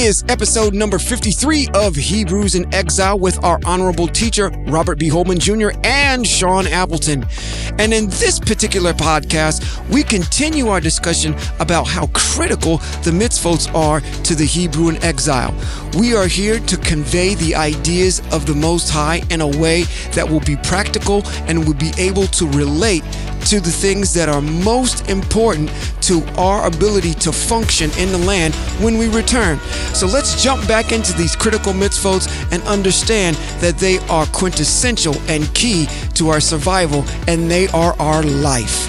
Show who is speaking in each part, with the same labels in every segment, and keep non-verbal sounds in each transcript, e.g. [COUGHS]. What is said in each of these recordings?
Speaker 1: is episode number 53 of Hebrews in Exile with our honorable teacher, Robert B. Holman Jr. and Sean Appleton. And in this particular podcast, we continue our discussion about how critical the mitzvot are to the Hebrew in exile. We are here to convey the ideas of the Most High in a way that will be practical and will be able to relate to the things that are most important to our ability to function in the land when we return. So let's jump back into these critical mitzvot and understand that they are quintessential and key to our survival and they are our life.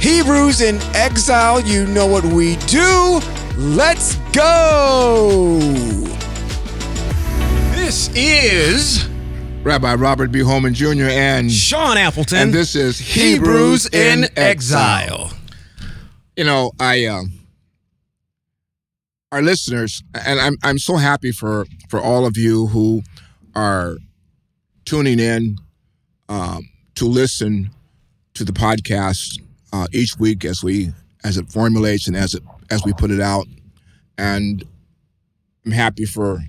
Speaker 1: Hebrews in exile, you know what we do. Let's go. This is
Speaker 2: Rabbi Robert B. Holman Jr. and
Speaker 1: Sean Appleton.
Speaker 2: and this is
Speaker 1: Hebrews in Exile.
Speaker 2: You know, I um our listeners, and I'm I'm so happy for for all of you who are tuning in um, to listen to the podcast uh, each week as we as it formulates and as it as we put it out, and I'm happy for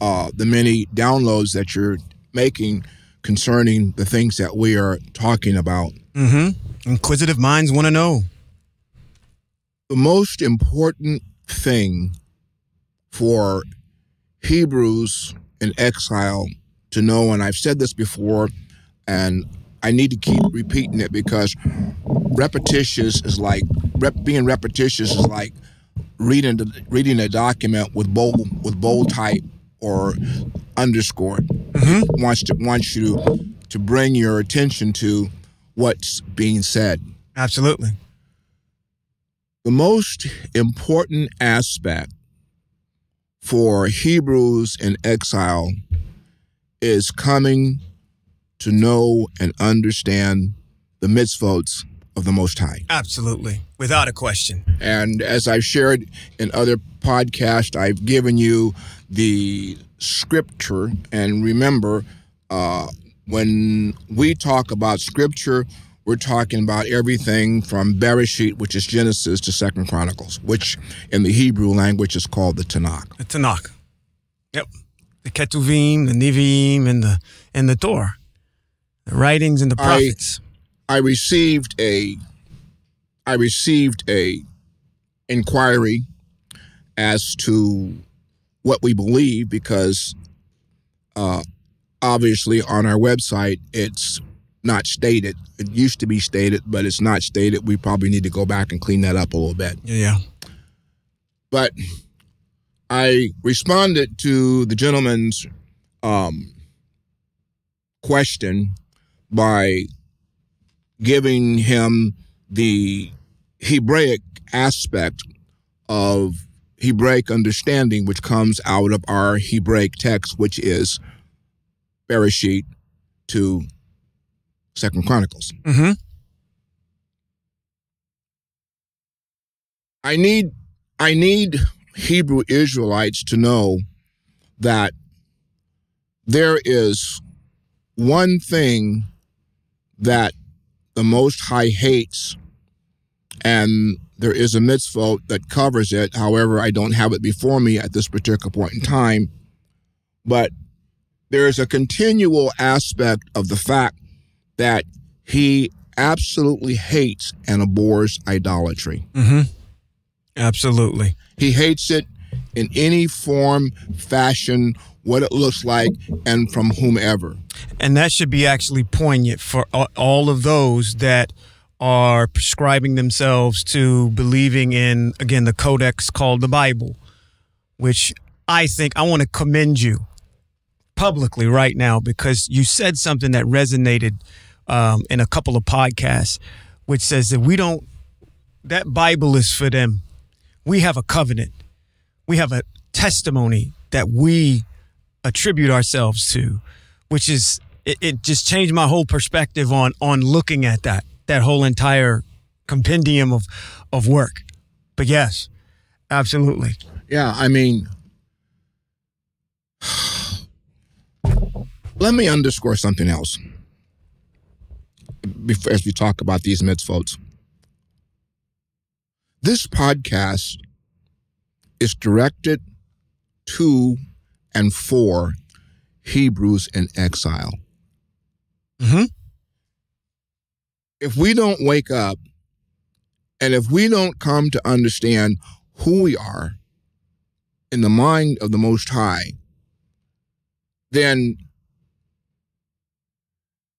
Speaker 2: uh, the many downloads that you're making concerning the things that we are talking about.
Speaker 1: Mm-hmm. Inquisitive minds want to know.
Speaker 2: The most important thing for Hebrews in exile to know, and I've said this before, and I need to keep repeating it because repetitious is like rep, being repetitious is like reading the, reading a document with bold with bold type or underscored.
Speaker 1: Mm-hmm.
Speaker 2: Wants to wants you to, to bring your attention to what's being said.
Speaker 1: Absolutely.
Speaker 2: The most important aspect for Hebrews in exile is coming to know and understand the mitzvot of the Most High.
Speaker 1: Absolutely. Without a question.
Speaker 2: And as I've shared in other podcasts, I've given you the scripture. And remember, uh, when we talk about scripture, we're talking about everything from Bereshit, which is Genesis, to Second Chronicles, which in the Hebrew language is called the Tanakh.
Speaker 1: The Tanakh. Yep. The Ketuvim, the Nevi'im, and the and the Torah. The writings and the
Speaker 2: I-
Speaker 1: prophets.
Speaker 2: I received a I received a inquiry as to what we believe because uh, obviously on our website it's not stated. It used to be stated, but it's not stated. We probably need to go back and clean that up a little bit.
Speaker 1: yeah.
Speaker 2: But I responded to the gentleman's um, question by giving him the Hebraic aspect of Hebraic understanding, which comes out of our Hebraic text, which is Bereshit to Second Chronicles.
Speaker 1: Mm-hmm.
Speaker 2: I need I need Hebrew Israelites to know that there is one thing that the Most High hates, and there is a mitzvah that covers it. However, I don't have it before me at this particular point in time. But there is a continual aspect of the fact that he absolutely hates and abhors idolatry.
Speaker 1: Mm-hmm. Absolutely.
Speaker 2: He hates it in any form, fashion, what it looks like, and from whomever.
Speaker 1: And that should be actually poignant for all of those that are prescribing themselves to believing in, again, the codex called the Bible, which I think I want to commend you publicly right now because you said something that resonated um, in a couple of podcasts, which says that we don't, that Bible is for them. We have a covenant, we have a testimony that we attribute ourselves to, which is it, it just changed my whole perspective on on looking at that that whole entire compendium of of work. But yes, absolutely.
Speaker 2: Yeah, I mean, [SIGHS] let me underscore something else as we talk about these mitzvot. This podcast is directed to and for Hebrews in exile.
Speaker 1: Mhm.
Speaker 2: If we don't wake up and if we don't come to understand who we are in the mind of the Most High, then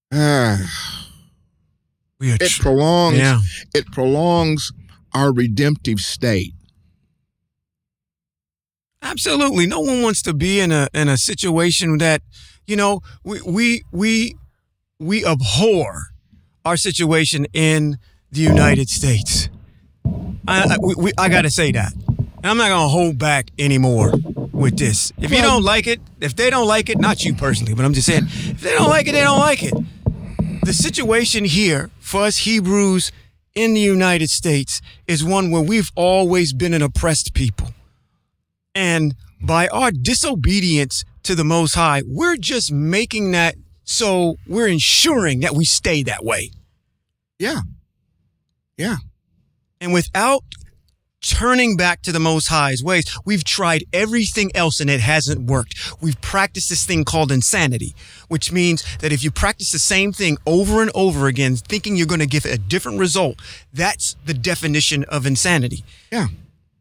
Speaker 2: [SIGHS] ah,
Speaker 1: Are
Speaker 2: it prolongs
Speaker 1: yeah.
Speaker 2: it prolongs our redemptive state.
Speaker 1: Absolutely. No one wants to be in a in a situation that, you know, we we we we abhor our situation in the United States. I I, we, we, I got to say that. And I'm not going to hold back anymore with this. If you don't like it, if they don't like it, not you personally, but I'm just saying, if they don't like it, they don't like it. The situation here for us Hebrews in the United States is one where we've always been an oppressed people. And by our disobedience to the Most High, we're just making that so we're ensuring that we stay that way.
Speaker 2: Yeah. Yeah.
Speaker 1: And without turning back to the Most High's ways, we've tried everything else and it hasn't worked. We've practiced this thing called insanity, which means that if you practice the same thing over and over again, thinking you're going to give a different result, that's the definition of insanity.
Speaker 2: Yeah.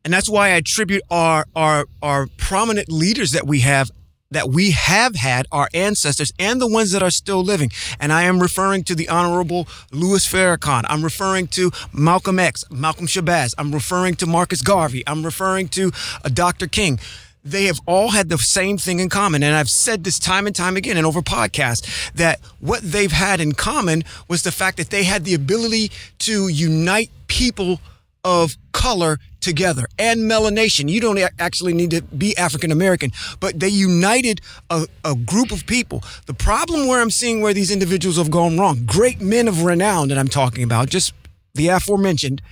Speaker 1: And that's why I attribute our our our prominent leaders that we have that we have had, our ancestors, and the ones that are still living. And I am referring to the Honorable Louis Farrakhan. I'm referring to Malcolm X, Malcolm Shabazz. I'm referring to Marcus Garvey. I'm referring to uh, Dr. King. They have all had the same thing in common. And I've said this time and time again and over podcasts that what they've had in common was the fact that they had the ability to unite people of color together and melanation. You don't actually need to be African American, but they united a, a group of people. The problem where I'm seeing where these individuals have gone wrong, great men of renown that I'm talking about, just the aforementioned,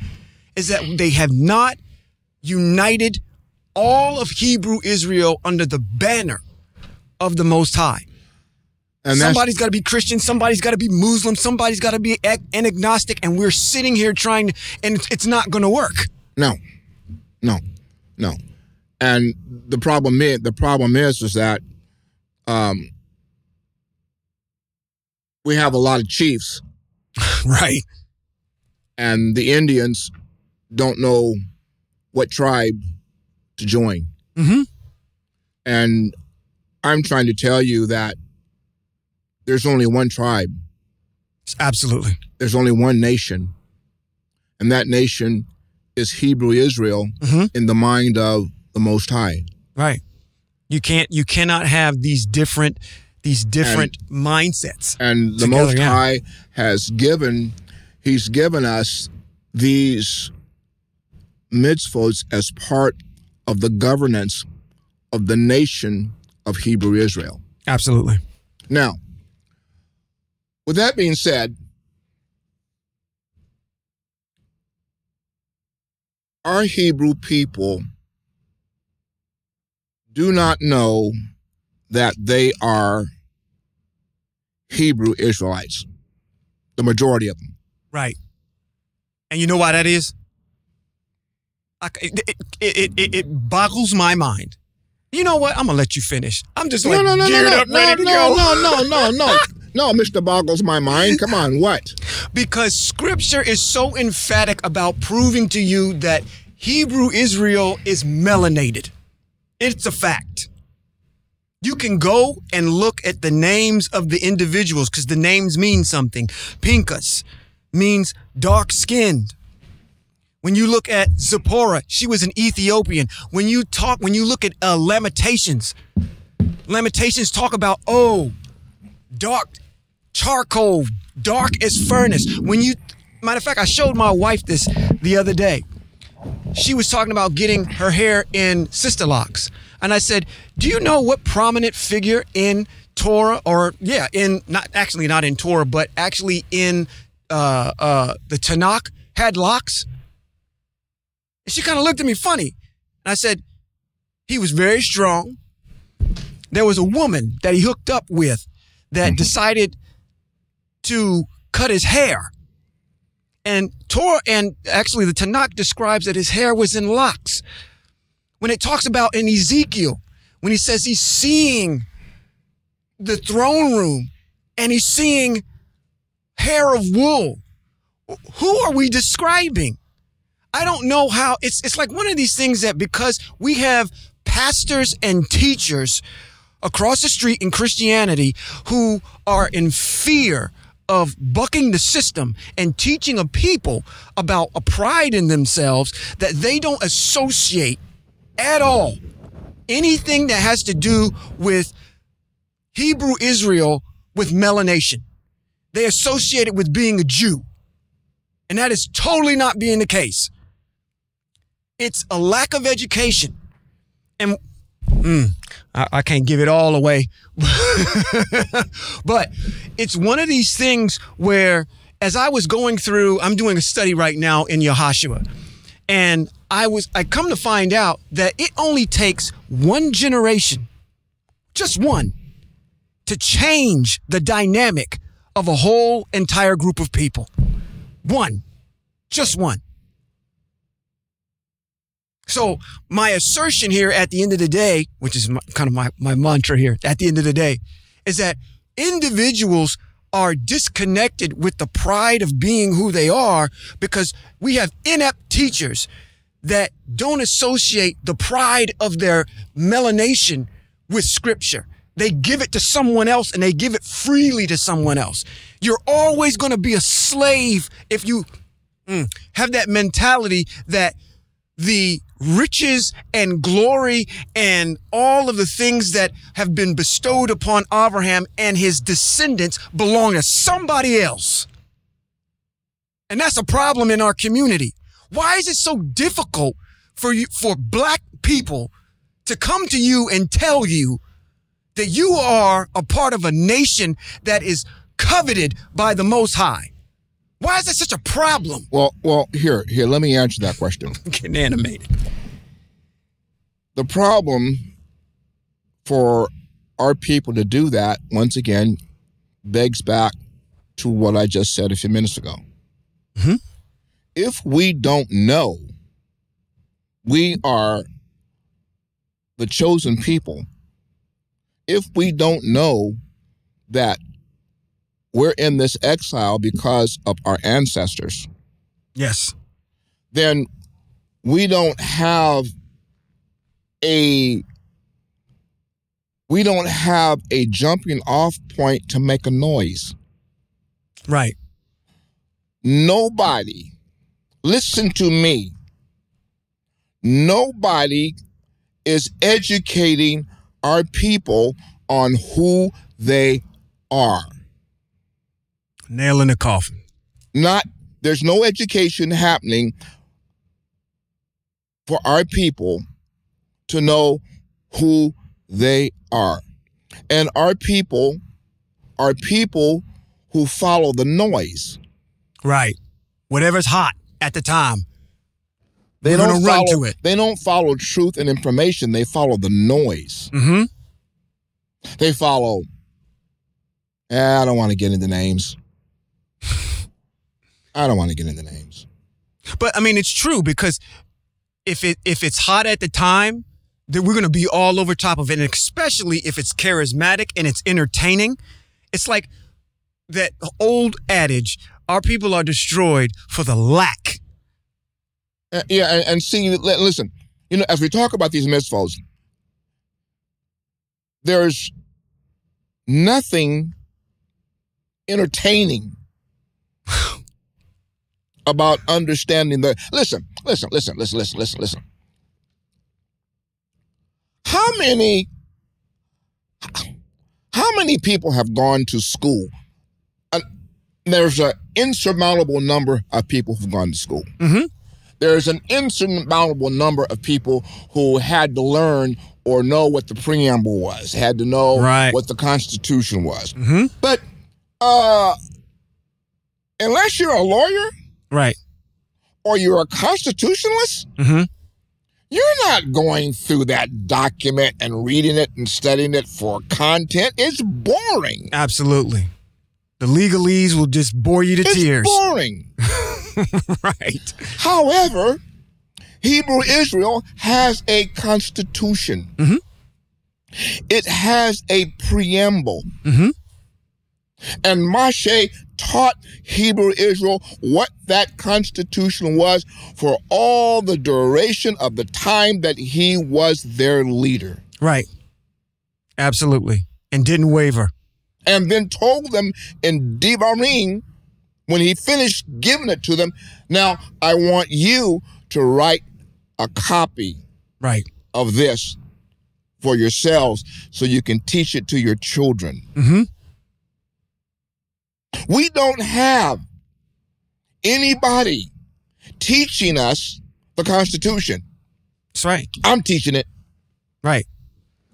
Speaker 1: is that they have not united all of Hebrew Israel under the banner of the Most High.
Speaker 2: And
Speaker 1: somebody's got to be Christian, somebody's got to be Muslim, somebody's got to be ag- an agnostic, and we're sitting here trying to, and it's- it's not going to work.
Speaker 2: no. No. No. And the problem is the problem is is that um we have a lot of chiefs [LAUGHS]
Speaker 1: Right.
Speaker 2: and the Indians don't know what tribe to join.
Speaker 1: Mm-hmm.
Speaker 2: And I'm trying to tell you that there's only one tribe,
Speaker 1: Absolutely.
Speaker 2: there's only one nation, and that nation is Hebrew Israel
Speaker 1: Mhm.
Speaker 2: in the mind of the Most High.
Speaker 1: Right. You can't. You cannot have these different these different mindsets.
Speaker 2: And the
Speaker 1: Together,
Speaker 2: Most
Speaker 1: yeah.
Speaker 2: High has given, He's given us these mitzvot as part of the governance of the nation of Hebrew Israel.
Speaker 1: Absolutely.
Speaker 2: Now, with that being said, our Hebrew people do not know that they are Hebrew Israelites, the majority of them.
Speaker 1: Right. And you know why that is? It, it, it, it, boggles my mind. You know what? I'm gonna let you finish. I'm just like
Speaker 2: no, no, no, no,
Speaker 1: geared
Speaker 2: no,
Speaker 1: up,
Speaker 2: no,
Speaker 1: ready to
Speaker 2: no,
Speaker 1: go.
Speaker 2: no, no, no, no, no, [LAUGHS] Mr. Boggles my mind. Come on, what?
Speaker 1: because scripture is so emphatic about proving to you that Hebrew Israel is melanated. It's a fact. You can go and look at the names of the individuals because the names mean something. Pinchas means dark skinned. When you look at Zipporah, she was an Ethiopian. When you talk, when you look at uh, Lamentations, Lamentations talk about, oh, dark charcoal, dark as furnace. When you, matter of fact, I showed my wife this the other day. She was talking about getting her hair in sister locks. And I said, Do you know what prominent figure in Torah, or yeah, in not actually not in Torah, but actually in uh, uh, the Tanakh had locks? And she kind of looked at me funny. And I said, He was very strong. There was a woman that he hooked up with that decided to cut his hair. And Torah, and actually the Tanakh describes that his hair was in locks. When it talks about in Ezekiel when he says he's seeing the throne room and he's seeing hair of wool. Who are we describing? I don't know how it's it's like one of these things that because we have pastors and teachers across the street in Christianity who are in fear of bucking the system and teaching a people about a pride in themselves that they don't associate at all anything that has to do with Hebrew Israel with melanation. They associate it with being a Jew. And that is totally not being the case. It's a lack of education. And mm, I, I can't give it all away. [LAUGHS] but it's one of these things where, as I was going through, I'm doing a study right now in Yahashua. And I was, I come to find out that it only takes one generation, just one, to change the dynamic of a whole entire group of people. One, just one. So my assertion here at the end of the day, which is my, kind of my, my mantra here at the end of the day, is that individuals are disconnected with the pride of being who they are because we have inept teachers that don't associate the pride of their melanation with scripture. They give it to someone else and they give it freely to someone else. You're always going to be a slave if you mm, have that mentality that the riches and glory and all of the things that have been bestowed upon Abraham and his descendants belong to somebody else. And that's a problem in our community. Why is it so difficult for you, for black people to come to you and tell you that you are a part of a nation that is coveted by the Most High? Why is that such a problem?
Speaker 2: Well, well, here, here, let me answer that question. [LAUGHS]
Speaker 1: Getting animated.
Speaker 2: The problem for our people to do that, once again, begs back to what I just said a few minutes ago.
Speaker 1: Mhm.
Speaker 2: If we don't know we are the chosen people, if we don't know that we're in this exile because of our ancestors,
Speaker 1: Yes.
Speaker 2: then we don't have a we don't have a jumping off point to make a noise.
Speaker 1: Right.
Speaker 2: Nobody, listen to me, nobody is educating our people on who they are.
Speaker 1: Nail in the coffin.
Speaker 2: Not there's no education happening for our people to know who they are. And our people are people who follow the noise.
Speaker 1: Right. Whatever's hot at the time.
Speaker 2: They don't
Speaker 1: gonna run
Speaker 2: follow,
Speaker 1: to it.
Speaker 2: They don't follow truth and information. They follow the noise.
Speaker 1: Mm-hmm.
Speaker 2: They follow. Eh, I don't want to get into names. I don't want to get into names.
Speaker 1: But I mean, it's true because if it if it's hot at the time, then we're gonna be all over top of it, and especially if it's charismatic and it's entertaining. It's like that old adage: "Our people are destroyed for the lack."
Speaker 2: Uh, yeah, and, and see, listen, you know, as we talk about these mitzvos, there's nothing entertaining [LAUGHS] about understanding the. Listen, listen, listen, listen, listen, listen, listen. How many? How many people have gone to school? And there's an insurmountable number of people who've gone to school
Speaker 1: Mm-hmm.
Speaker 2: there's an insurmountable number of people who had to learn or know what the preamble was, had to know
Speaker 1: Right.
Speaker 2: what the Constitution was.
Speaker 1: Mm-hmm.
Speaker 2: But uh, unless you're a lawyer
Speaker 1: Right.
Speaker 2: or you're a constitutionalist,
Speaker 1: Mm-hmm.
Speaker 2: you're not going through that document and reading it and studying it for content. It's boring.
Speaker 1: Absolutely. The legalese will just bore you to
Speaker 2: It's
Speaker 1: tears.
Speaker 2: boring. [LAUGHS]
Speaker 1: right.
Speaker 2: However, Hebrew Israel has a constitution.
Speaker 1: Mhm.
Speaker 2: it has a preamble.
Speaker 1: Mm-hmm.
Speaker 2: And Moshe taught Hebrew Israel what that constitution was for all the duration of the time that he was their leader.
Speaker 1: Right. Absolutely. And didn't waver.
Speaker 2: And then told them in Devarim, when he finished giving it to them, now I want you to write a copy
Speaker 1: Right.
Speaker 2: of this for yourselves so you can teach it to your children.
Speaker 1: Mm-hmm.
Speaker 2: We don't have anybody teaching us the Constitution.
Speaker 1: That's right.
Speaker 2: I'm teaching it.
Speaker 1: Right.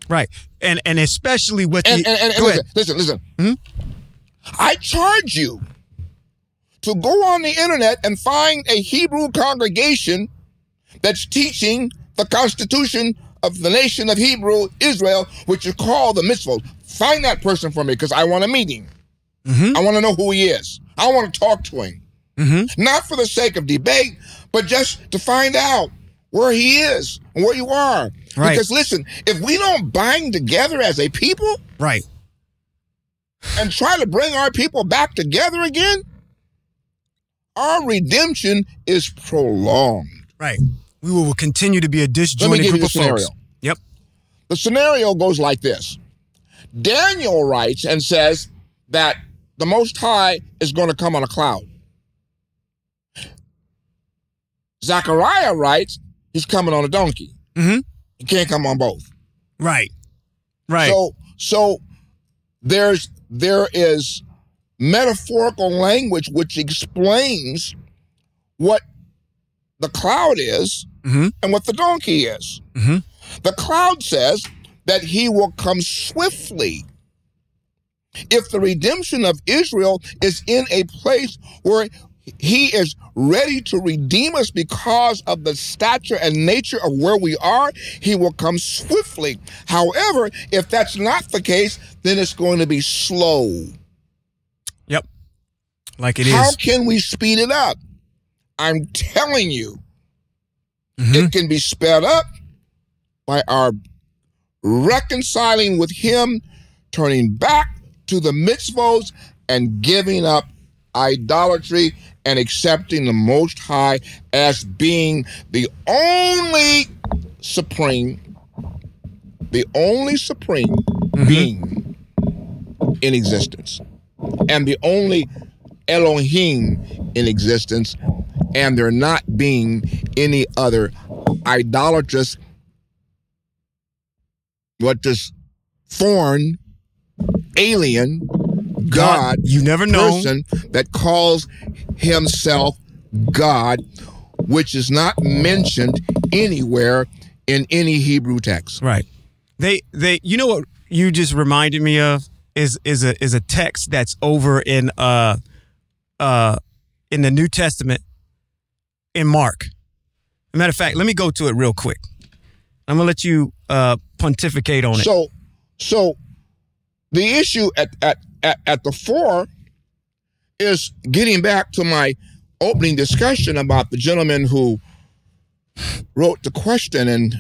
Speaker 1: Right. And and especially with
Speaker 2: And,
Speaker 1: the
Speaker 2: and, and, and listen, listen, listen.
Speaker 1: Mhm.
Speaker 2: I charge you to go on the internet and find a Hebrew congregation that's teaching the Constitution of the nation of Hebrew Israel, which is called the Mitzvot. Find that person for me because I want a meeting.
Speaker 1: Mhm.
Speaker 2: I want to know who he is. I want to talk to him.
Speaker 1: Mm-hmm.
Speaker 2: not for the sake of debate, but just to find out where he is and where you are.
Speaker 1: Right.
Speaker 2: Because listen, if we don't bind together as a people
Speaker 1: Right.
Speaker 2: and try to bring our people back together again, our redemption is prolonged.
Speaker 1: Right. We will continue to be a disjointed group of folks. Yep.
Speaker 2: The scenario goes like this Daniel writes and says that the Most High is going to come on a cloud. Zechariah writes he's coming on a donkey.
Speaker 1: Mhm.
Speaker 2: He can't come on both.
Speaker 1: Right. Right.
Speaker 2: So so there's there is metaphorical language which explains what the cloud is
Speaker 1: Mhm.
Speaker 2: and what the donkey is.
Speaker 1: Mhm.
Speaker 2: The cloud says that he will come swiftly. If the redemption of Israel is in a place where he is ready to redeem us because of the stature and nature of where we are, he will come swiftly. However, if that's not the case, then it's going to be slow.
Speaker 1: Yep. Like it is.
Speaker 2: How can we speed it up? I'm telling you,
Speaker 1: Mhm.
Speaker 2: it can be sped up by our reconciling with him, turning back to the mitzvos, and giving up idolatry and accepting the Most High as being the only supreme, the only supreme mm-hmm. being in existence, and the only Elohim in existence, and there not being any other idolatrous, what does foreign, alien, God,
Speaker 1: you never know.
Speaker 2: person that calls himself God, which is not mentioned anywhere in any Hebrew text.
Speaker 1: Right. They they you know what you just reminded me of is is a is a text that's over in uh uh in the New Testament in Mark. matter of fact, let me go to it real quick. I'm gonna let you uh pontificate on it.
Speaker 2: So, so the issue at, at, at, at the fore is getting back to my opening discussion about the gentleman who wrote the question and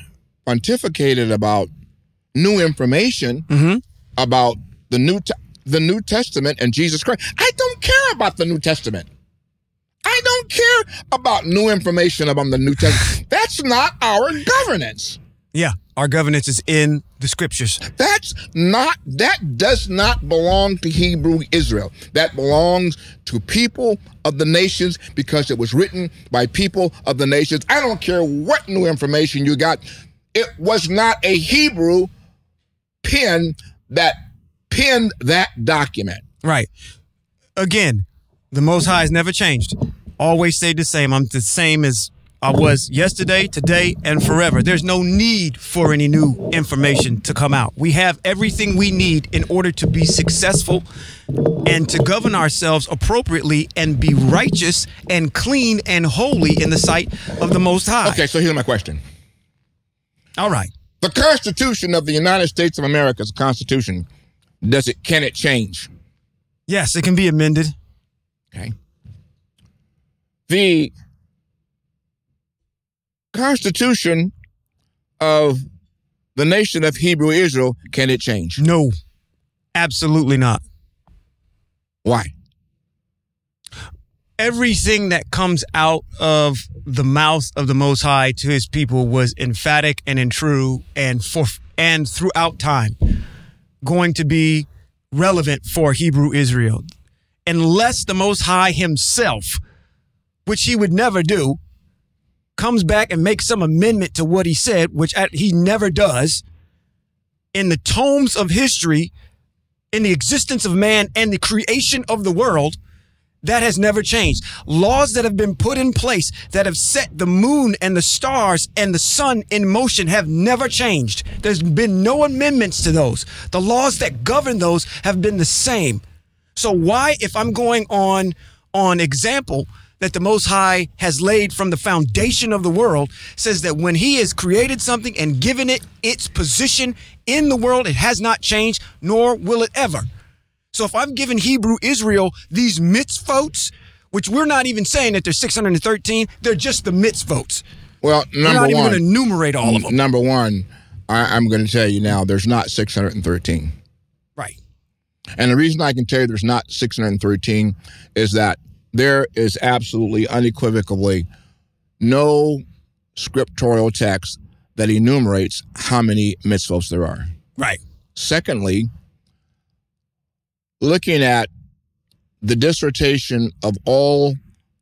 Speaker 2: pontificated about new information
Speaker 1: Mhm.
Speaker 2: about the new Te- the New Testament and Jesus Christ. I don't care about the New Testament. I don't care about new information about the New Testament. That's not our governance.
Speaker 1: Yeah, our governance is in the scriptures.
Speaker 2: That's not, that does not belong to Hebrew Israel. That belongs to people of the nations because it was written by people of the nations. I don't care what new information you got. It was not a Hebrew pen that penned that document.
Speaker 1: Right. Again, the Most High has never changed. Always stayed the same. I'm the same as I was yesterday, today, and forever. There's no need for any new information to come out. We have everything we need in order to be successful and to govern ourselves appropriately and be righteous and clean and holy in the sight of the Most High.
Speaker 2: Okay, so here's my question.
Speaker 1: All right.
Speaker 2: The Constitution of the United States of America's constitution. Does it can it change?
Speaker 1: Yes, it can be amended.
Speaker 2: Okay. The Constitution of the nation of Hebrew Israel, can it change?
Speaker 1: No, absolutely not.
Speaker 2: Why?
Speaker 1: Everything that comes out of the mouth of the Most High to His people was emphatic and in true, and for and throughout time, going to be relevant for Hebrew Israel, unless the Most High Himself, which He would never do, comes back and makes some amendment to what He said, which He never does. In the tomes of history, in the existence of man and the creation of the world, that has never changed. Laws that have been put in place that have set the moon and the stars and the sun in motion have never changed. There's been no amendments to those. The laws that govern those have been the same. So why, if I'm going on on example that the Most High has laid from the foundation of the world, says that when He has created something and given it its position in the world, it has not changed, nor will it ever. So if I'm giving Hebrew Israel these mitzvot, which we're not even saying that there's 613, they're just the mitzvot.
Speaker 2: Well, number
Speaker 1: we're not
Speaker 2: one,
Speaker 1: even going to enumerate all of them.
Speaker 2: Number one, I, I'm going to tell you now, there's not 613.
Speaker 1: Right.
Speaker 2: And the reason I can tell you there's not 613 is that there is absolutely unequivocally no scriptural text that enumerates how many mitzvot there are.
Speaker 1: Right.
Speaker 2: Secondly, looking at the dissertation of all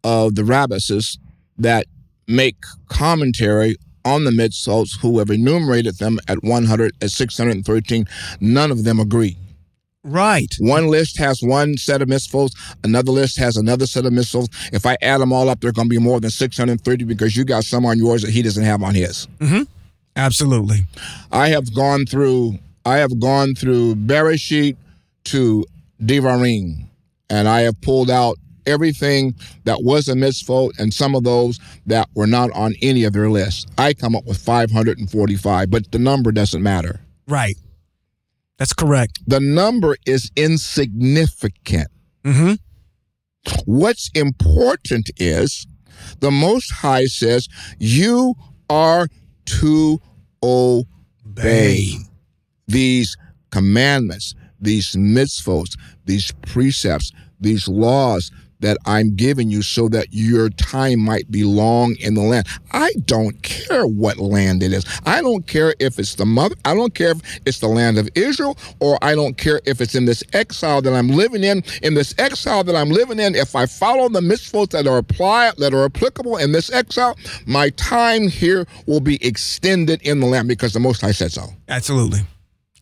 Speaker 2: of the rabbises that make commentary on the mitzvot who have enumerated them at 100 at 613 none of them agree
Speaker 1: right
Speaker 2: one list has one set of mitzvot another list has another set of mitzvot if i add them all up they're going to be more than 630 because you got some on yours that he doesn't have on his
Speaker 1: mm-hmm. absolutely
Speaker 2: i have gone through i have gone through bereshit to Devarim, and I have pulled out everything that was a mitzvot and some of those that were not on any of their lists. I come up with 545, but the number doesn't matter.
Speaker 1: Right. That's correct.
Speaker 2: The number is insignificant.
Speaker 1: Mm-hmm.
Speaker 2: What's important is the Most High says, You are to obey
Speaker 1: Bay.
Speaker 2: these commandments these mitzvot, these precepts, these laws that I'm giving you so that your time might be long in the land. I don't care what land it is. I don't care if it's the mother, I don't care if it's the land of Israel, or I don't care if it's in this exile that I'm living in. In this exile that I'm living in, if I follow the mitzvot that are apply that are applicable in this exile, my time here will be extended in the land because the Most High said so.
Speaker 1: Absolutely.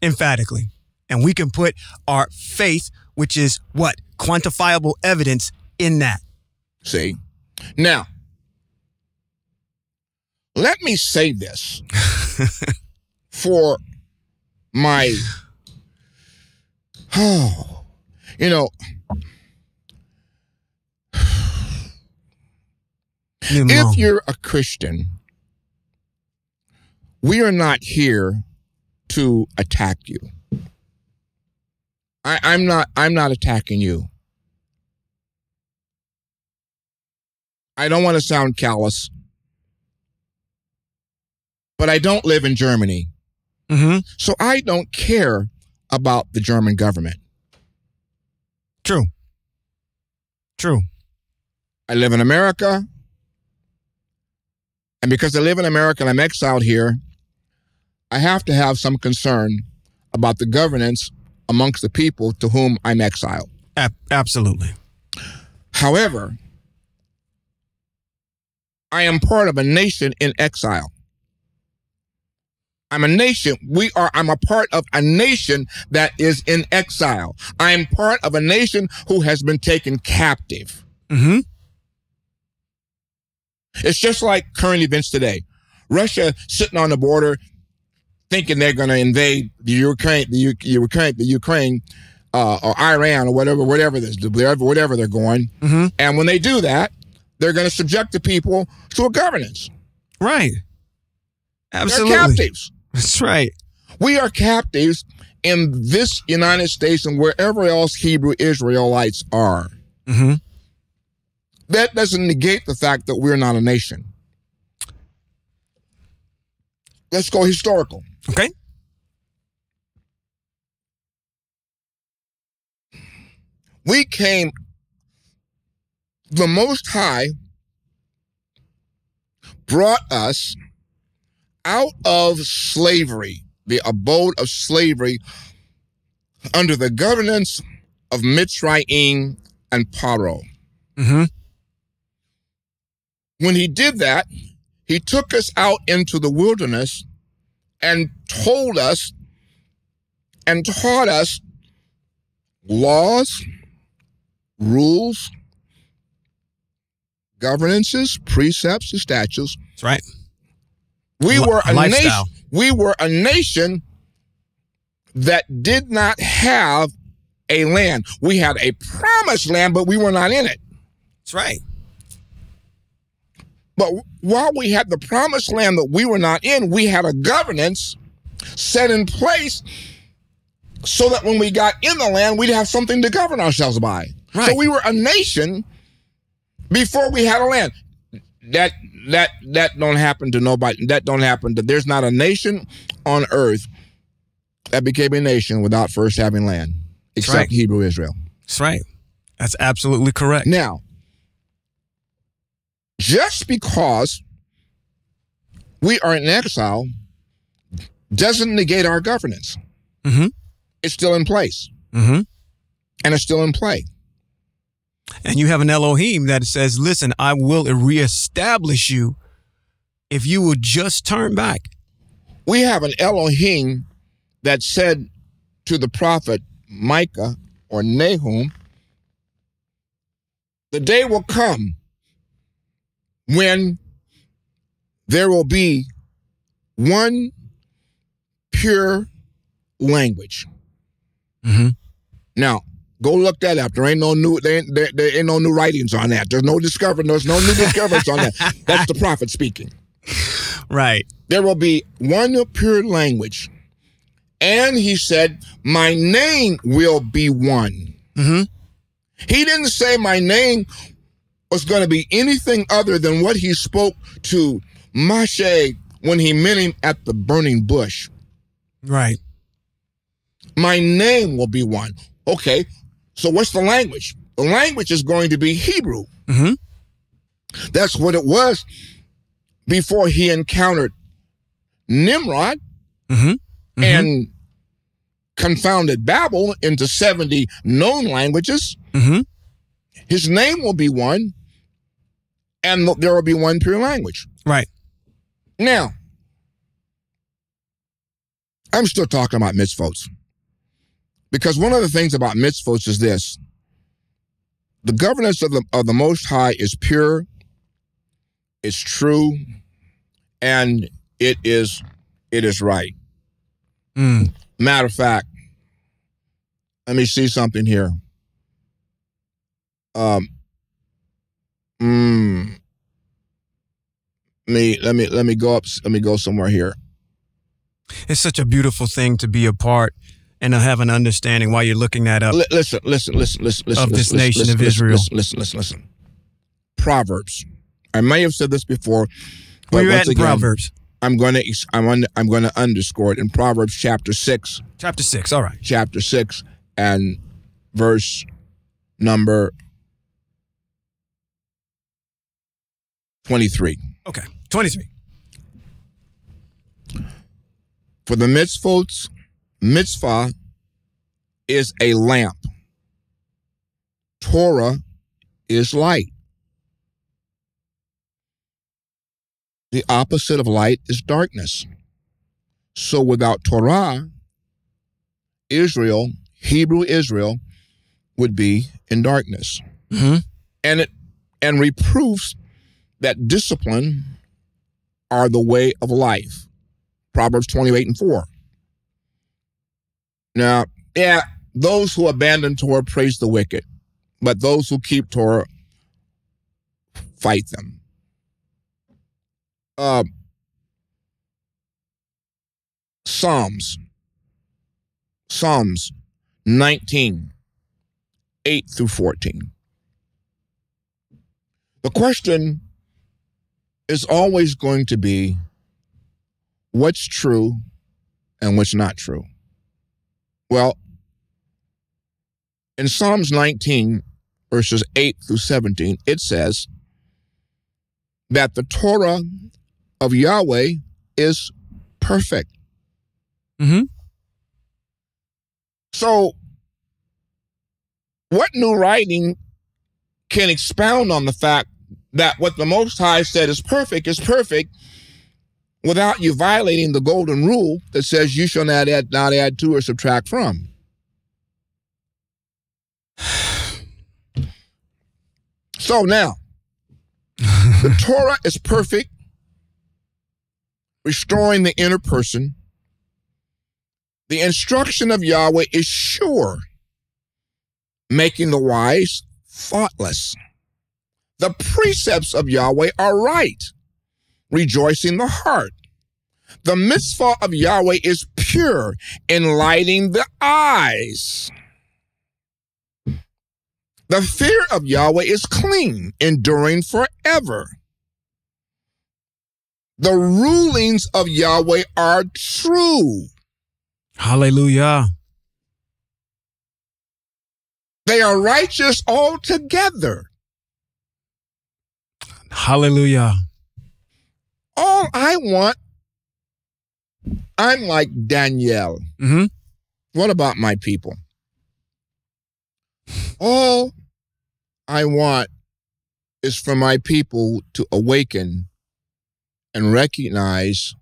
Speaker 1: Emphatically and we can put our faith, which is what? Quantifiable evidence in that.
Speaker 2: See? Now, let me say this [LAUGHS] for my, [SIGHS] oh, you know, if you're a Christian, we are not here to attack you. I, I'm not I'm not attacking you. I don't want to sound callous, but I don't live in Germany.
Speaker 1: Mm-hmm.
Speaker 2: So I don't care about the German government.
Speaker 1: True. True.
Speaker 2: I live in America. And because I live in America and I'm exiled here, I have to have some concern about the governance amongst the people to whom I'm exiled.
Speaker 1: Absolutely.
Speaker 2: However, I am part of a nation in exile. I'm a nation. We are, I'm a part of a nation that is in exile. I'm part of a nation who has been taken captive.
Speaker 1: Mm-hmm.
Speaker 2: It's just like current events today. Russia sitting on the border thinking they're going to invade the Ukraine, the U- Ukraine, the Ukraine, uh, or Iran, or whatever, whatever this, whatever, whatever they're going.
Speaker 1: Mm-hmm.
Speaker 2: And when they do that, they're going to subject the people to a governance.
Speaker 1: Right. Absolutely.
Speaker 2: They're captives.
Speaker 1: That's right.
Speaker 2: We are captives in this United States and wherever else Hebrew Israelites are.
Speaker 1: Mm-hmm.
Speaker 2: That doesn't negate the fact that we're not a nation. Let's go historical.
Speaker 1: Okay.
Speaker 2: We came the Most High brought us out of slavery, the abode of slavery, under the governance of Mitzrayim and Paro.
Speaker 1: Mm-hmm.
Speaker 2: When he did that, he took us out into the wilderness and told us and taught us laws, rules, governances, precepts, and statutes.
Speaker 1: That's right.
Speaker 2: We
Speaker 1: Li-
Speaker 2: were a nation. We were a nation that did not have a land. We had a promised land, but we were not in it.
Speaker 1: That's right.
Speaker 2: But while we had the promised land that we were not in, we had a governance set in place so that when we got in the land, we'd have something to govern ourselves by.
Speaker 1: Right.
Speaker 2: So we were a nation before we had a land. That that that don't happen to nobody. That don't happen to there's not a nation on earth that became a nation without first having land, except
Speaker 1: right.
Speaker 2: Hebrew Israel.
Speaker 1: That's right. That's absolutely correct.
Speaker 2: Now, just because we are in exile doesn't negate our governance.
Speaker 1: Mhm.
Speaker 2: It's still in place
Speaker 1: Mm-hmm.
Speaker 2: and it's still in play.
Speaker 1: And you have an Elohim that says, listen, I will reestablish you if you will just turn back.
Speaker 2: We have an Elohim that said to the prophet Micah or Nahum, the day will come when there will be one pure language.
Speaker 1: Mm-hmm.
Speaker 2: Now, go look that up. There ain't no new there ain't, there, there ain't no new writings on that. There's no discovery. There's no new discoveries on that. [LAUGHS] That's the prophet speaking.
Speaker 1: Right.
Speaker 2: There will be one pure language. And he said, My name will be one.
Speaker 1: Mm-hmm.
Speaker 2: He didn't say my name was going to be anything other than what he spoke to Moshe when he met him at the burning bush.
Speaker 1: Right.
Speaker 2: My name will be one. Okay, so what's the language? The language is going to be Hebrew.
Speaker 1: Mm-hmm.
Speaker 2: That's what it was before he encountered Nimrod
Speaker 1: Mm-hmm.
Speaker 2: and confounded Babel into 70 known languages.
Speaker 1: Mm-hmm.
Speaker 2: His name will be one, and there will be one pure language.
Speaker 1: Right.
Speaker 2: Now, I'm still talking about mitzvot. Because one of the things about mitzvot is this the governance of the, of the Most High is pure, it's true, and it is it is right.
Speaker 1: Mm.
Speaker 2: Matter of fact, let me see something here. Um, mm, me let me let me go up. Let me go somewhere here.
Speaker 1: It's such a beautiful thing to be a part and to have an understanding why you're looking that up.
Speaker 2: Li- listen, listen, listen, listen, listen.
Speaker 1: Of this
Speaker 2: listen,
Speaker 1: nation
Speaker 2: listen,
Speaker 1: of Israel.
Speaker 2: Listen, listen, listen, listen. Proverbs. I may have said this before, but
Speaker 1: Where you at in
Speaker 2: again,
Speaker 1: Proverbs?
Speaker 2: I'm going to I'm un, I'm going to underscore it in Proverbs chapter six,
Speaker 1: Chapter six. All right.
Speaker 2: chapter six, and verse number twenty three.
Speaker 1: Okay. 23.
Speaker 2: For the mitzvot, mitzvah is a lamp. Torah is light. The opposite of light is darkness. So without Torah, Israel, Hebrew Israel, would be in darkness.
Speaker 1: Mm-hmm.
Speaker 2: And it and reproofs that discipline are the way of life. Proverbs 28 and 4. Now, yeah, those who abandon Torah praise the wicked, but those who keep Torah fight them. Uh, Psalms. Psalms 19, 8 through 14. The question is always going to be what's true and what's not true. Well, in Psalms 19, verses 8 through 17, it says that the Torah of Yahweh is perfect.
Speaker 1: Mm-hmm.
Speaker 2: So, what new writing can expound on the fact that what the Most High said is perfect is perfect without you violating the golden rule that says you shall not add, not add to or subtract from? [SIGHS] So now, the [LAUGHS] Torah is perfect, restoring the inner person. The instruction of Yahweh is sure, making the wise thoughtless. The precepts of Yahweh are right, rejoicing the heart. The mitzvah of Yahweh is pure, enlightening the eyes. The fear of Yahweh is clean, enduring forever. The rulings of Yahweh are true.
Speaker 1: Hallelujah.
Speaker 2: They are righteous altogether.
Speaker 1: Hallelujah.
Speaker 2: All I want, I'm like Daniel.
Speaker 1: Mm-hmm.
Speaker 2: What about my people? All I want is for my people to awaken and recognize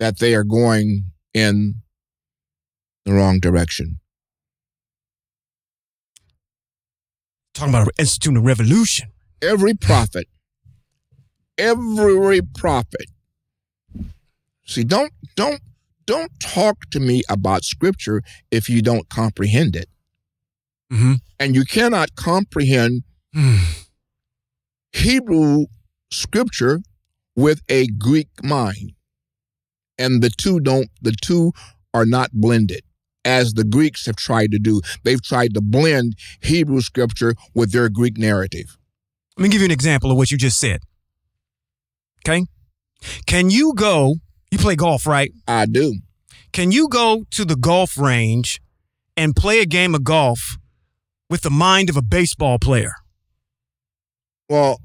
Speaker 2: that they are going in the wrong direction.
Speaker 1: Talking about instituting a revolution.
Speaker 2: Every prophet, every prophet. See, don't don't don't talk to me about scripture if you don't comprehend it.
Speaker 1: Mm-hmm.
Speaker 2: And you cannot comprehend Hebrew scripture with a Greek mind. And the two don't, the two are not blended as the Greeks have tried to do. They've tried to blend Hebrew scripture with their Greek narrative.
Speaker 1: Let me give you an example of what you just said. Okay. Can you go, you play golf, right?
Speaker 2: I do.
Speaker 1: Can you go to the golf range and play a game of golf with the mind of a baseball player?
Speaker 2: Well,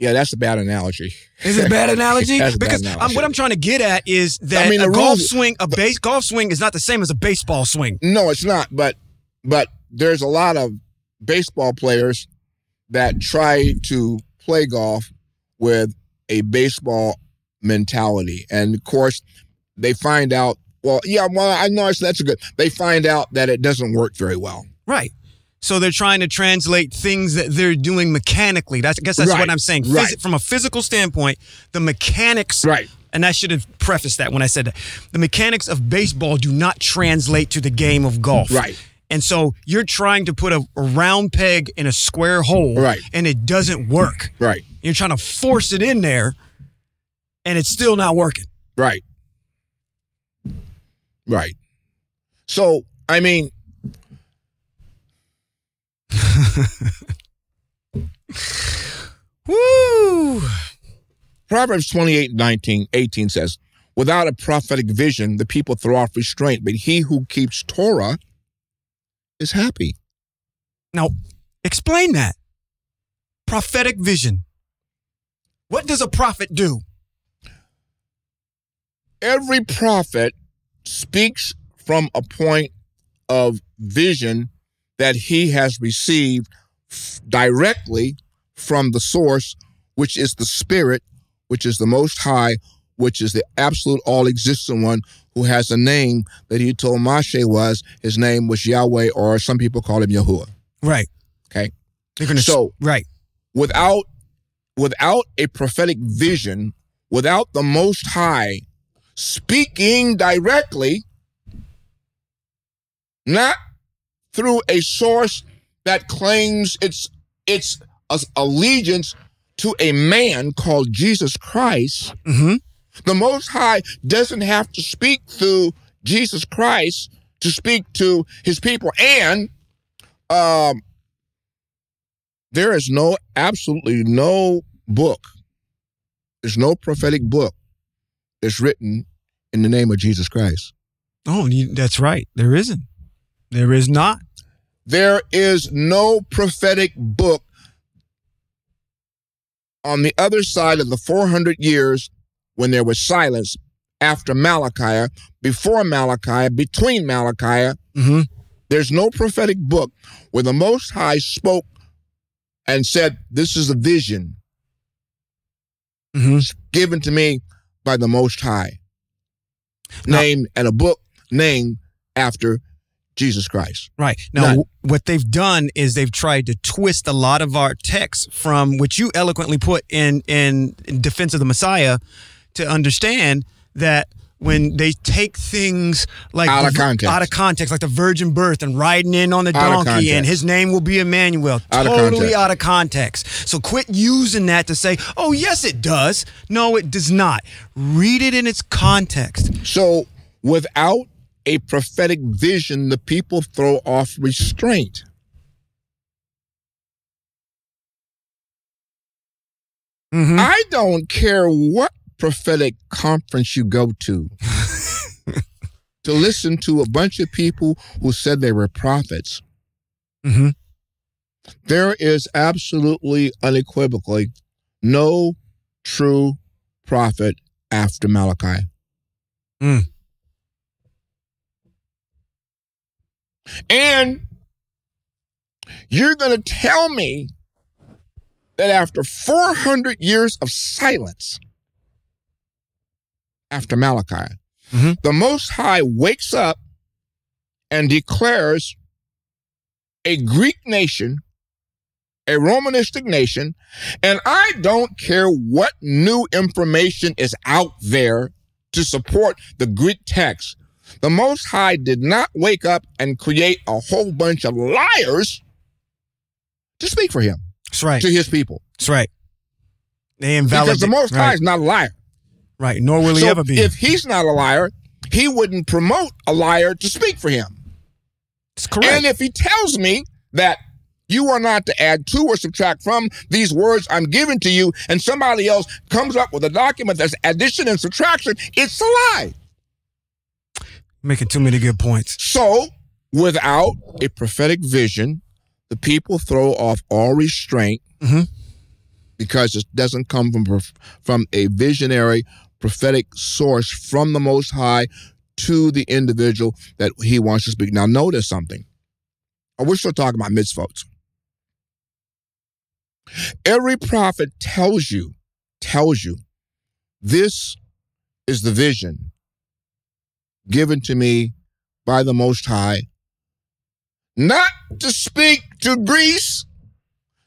Speaker 2: yeah, that's a bad analogy.
Speaker 1: Is it a bad [LAUGHS] analogy?
Speaker 2: That's a bad
Speaker 1: because
Speaker 2: analogy.
Speaker 1: I'm, what I'm trying to get at is that
Speaker 2: I mean,
Speaker 1: a
Speaker 2: the
Speaker 1: golf swing, a base golf swing, is not the same as a baseball swing.
Speaker 2: No, it's not. But but there's a lot of baseball players that try to play golf with a baseball mentality, and of course, they find out. Well, yeah, well, I know that's that's a good. They find out that it doesn't work very well.
Speaker 1: Right. So they're trying to translate things that they're doing mechanically. That's I guess that's
Speaker 2: Right,
Speaker 1: what I'm saying.
Speaker 2: right.
Speaker 1: From a physical standpoint, the mechanics
Speaker 2: Right.
Speaker 1: and I should have prefaced that when I said that. The mechanics of baseball do not translate to the game of golf.
Speaker 2: Right.
Speaker 1: And so you're trying to put a, a round peg in a square hole
Speaker 2: Right.
Speaker 1: and it doesn't work.
Speaker 2: Right.
Speaker 1: You're trying to force it in there and it's still not working.
Speaker 2: Right. Right. So, I mean, [LAUGHS]
Speaker 1: Woo!
Speaker 2: Proverbs 28, 19, 18 says, Without a prophetic vision, the people throw off restraint, but he who keeps Torah is happy.
Speaker 1: Now, explain that. Prophetic vision. What does a prophet do?
Speaker 2: Every prophet speaks from a point of vision that he has received directly from the source, which is the Spirit, which is the Most High, which is the absolute all existent one who has a name that he told Moshe was his name was Yahweh, or some people call him Yahuwah.
Speaker 1: Right.
Speaker 2: Okay.
Speaker 1: They're gonna
Speaker 2: So-
Speaker 1: right.
Speaker 2: without without a prophetic vision, without the Most High speaking directly, not through a source that claims its its allegiance to a man called Jesus Christ,
Speaker 1: Mm-hmm.
Speaker 2: The Most High doesn't have to speak through Jesus Christ to speak to His people, and um, there is no absolutely no book. There's no prophetic book that's written in the name of Jesus Christ.
Speaker 1: Oh, that's right. There isn't. There is not.
Speaker 2: There is no prophetic book on the other side of the 400 years when there was silence after Malachi, before Malachi, between Malachi.
Speaker 1: Mm-hmm.
Speaker 2: There's no prophetic book where the Most High spoke and said, This is a vision
Speaker 1: Mm-hmm.
Speaker 2: given to me by the Most High,
Speaker 1: Now-
Speaker 2: named and a book named after Jesus Christ.
Speaker 1: Right. Now,
Speaker 2: None.
Speaker 1: what they've done is they've tried to twist a lot of our texts from which you eloquently put in, in, in defense of the Messiah to understand that when they take things like
Speaker 2: Out of context.
Speaker 1: out of context, like the virgin birth and riding in on the donkey and his name will be Emmanuel,
Speaker 2: Out
Speaker 1: totally
Speaker 2: context.
Speaker 1: out of context. So quit using that to say, oh, yes, it does. No, it does not. Read it in its context.
Speaker 2: So, without a prophetic vision, the people throw off restraint.
Speaker 1: Mm-hmm.
Speaker 2: I don't care what prophetic conference you go to [LAUGHS] to listen to a bunch of people who said they were prophets.
Speaker 1: Mm-hmm.
Speaker 2: There is absolutely unequivocally no true prophet after Malachi.
Speaker 1: Mm.
Speaker 2: And you're going to tell me that after 400 years of silence, after Malachi,
Speaker 1: Mhm.
Speaker 2: the Most High wakes up and declares a Greek nation, a Romanistic nation, and I don't care what new information is out there to support the Greek text. The Most High did not wake up and create a whole bunch of liars to speak for him,
Speaker 1: That's right.
Speaker 2: to his people.
Speaker 1: That's right. They invalidate.
Speaker 2: Because the Most High
Speaker 1: right.
Speaker 2: is not a liar.
Speaker 1: Right, nor will he
Speaker 2: so
Speaker 1: ever be.
Speaker 2: if he's not a liar, he wouldn't promote a liar to speak for him.
Speaker 1: it's correct.
Speaker 2: And if he tells me that you are not to add to or subtract from these words I'm giving to you, and somebody else comes up with a document that's addition and subtraction, it's a lie.
Speaker 1: Making too many good points.
Speaker 2: So, without a prophetic vision, the people throw off all restraint
Speaker 1: Mhm.
Speaker 2: because it doesn't come from from a visionary prophetic source from the Most High to the individual that He wants to speak. Now, notice something. Wish we're still talking about mitzvot. Every prophet tells you, tells you, this is the vision given to me by the Most High, not to speak to Greece,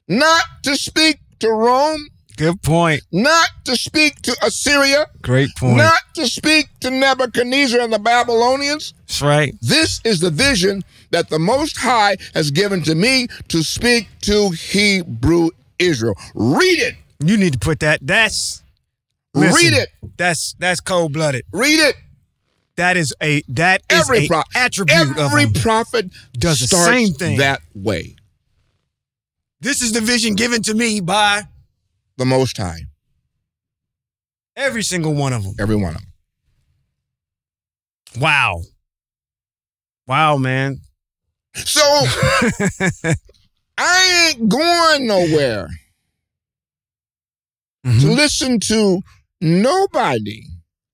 Speaker 2: not to speak to Rome,
Speaker 1: Good point.
Speaker 2: not to speak to Assyria,
Speaker 1: Great point.
Speaker 2: not to speak to Nebuchadnezzar and the Babylonians.
Speaker 1: That's right.
Speaker 2: This is the vision that the Most High has given to me to speak to Hebrew Israel. Read it.
Speaker 1: You need to put that. That's
Speaker 2: Read it.
Speaker 1: That's that's cold blooded.
Speaker 2: Read it.
Speaker 1: That is a that is
Speaker 2: Every
Speaker 1: a
Speaker 2: pro-
Speaker 1: attribute
Speaker 2: Every
Speaker 1: of
Speaker 2: prophet
Speaker 1: Does the same thing.
Speaker 2: that way.
Speaker 1: This is the vision given to me by
Speaker 2: The Most High.
Speaker 1: every single one of them.
Speaker 2: Every one of them.
Speaker 1: Wow. Wow, man.
Speaker 2: So [LAUGHS] I ain't going nowhere to
Speaker 1: Mhm.
Speaker 2: listen to nobody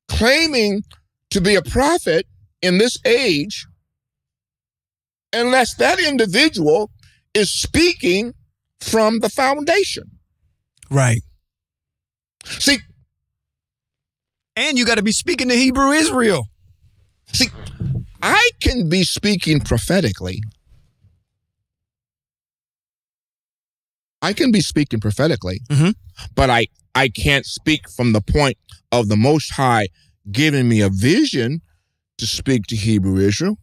Speaker 2: claiming to be a prophet in this age unless that individual is speaking from the foundation.
Speaker 1: Right.
Speaker 2: See,
Speaker 1: And you got to be speaking to Hebrew Israel.
Speaker 2: see, I can be speaking prophetically. I can be speaking prophetically,
Speaker 1: Mhm.
Speaker 2: but I I can't speak from the point of the Most High giving me a vision to speak to Hebrew Israel.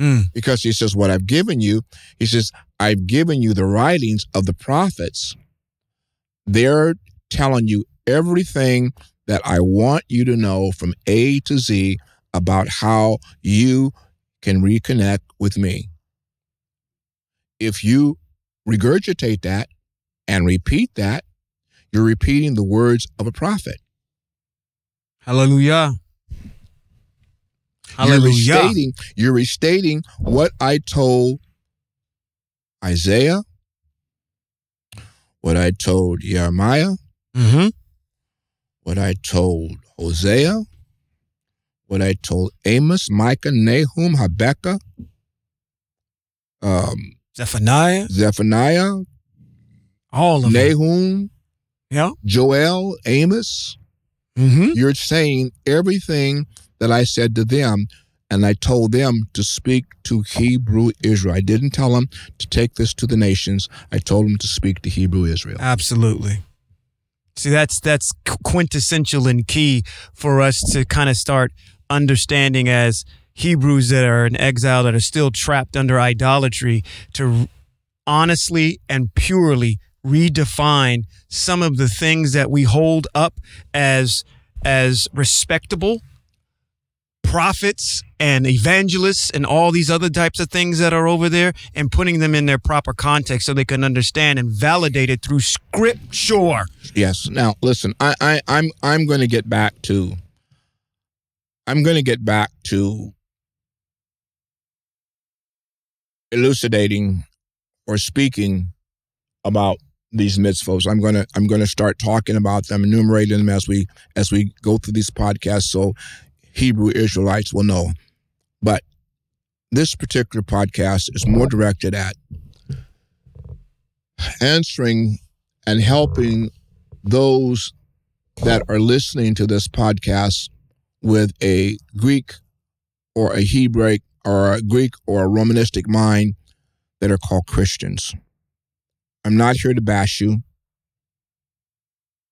Speaker 1: Mm.
Speaker 2: because he says, What I've given you, he says, I've given you the writings of the prophets. They're telling you everything that I want you to know from A to Z about how you can reconnect with me. If you regurgitate that and repeat that, you're repeating the words of a prophet.
Speaker 1: Hallelujah.
Speaker 2: You're
Speaker 1: Hallelujah.
Speaker 2: restating, you're restating what I told Isaiah, what I told Jeremiah,
Speaker 1: Mm-hmm.
Speaker 2: what I told Hosea, what I told Amos, Micah, Nahum, Habakkuk, um,
Speaker 1: Zephaniah,
Speaker 2: Zephaniah,
Speaker 1: all of them.
Speaker 2: Nahum,
Speaker 1: Yeah.
Speaker 2: Joel, Amos.
Speaker 1: Mm-hmm.
Speaker 2: You're saying everything that I said to them, and I told them to speak to Hebrew Israel. I didn't tell them to take this to the nations. I told them to speak to Hebrew Israel.
Speaker 1: Absolutely. See, that's that's quintessential and key for us to kind of start understanding as Hebrews that are in exile that are still trapped under idolatry to honestly and purely redefine some of the things that we hold up as as respectable prophets and evangelists and all these other types of things that are over there and putting them in their proper context so they can understand and validate it through scripture.
Speaker 2: Yes. Now listen, I, I I'm I'm to get back to. I'm to get back to elucidating or speaking about these mitzvahs. I'm gonna I'm gonna start talking about them, enumerating them as we as we go through these podcasts, so Hebrew Israelites will know. But this particular podcast is more directed at answering and helping those that are listening to this podcast with a Greek or a Hebrew or a Greek or a Romanistic mind that are called Christians. I'm not here to bash you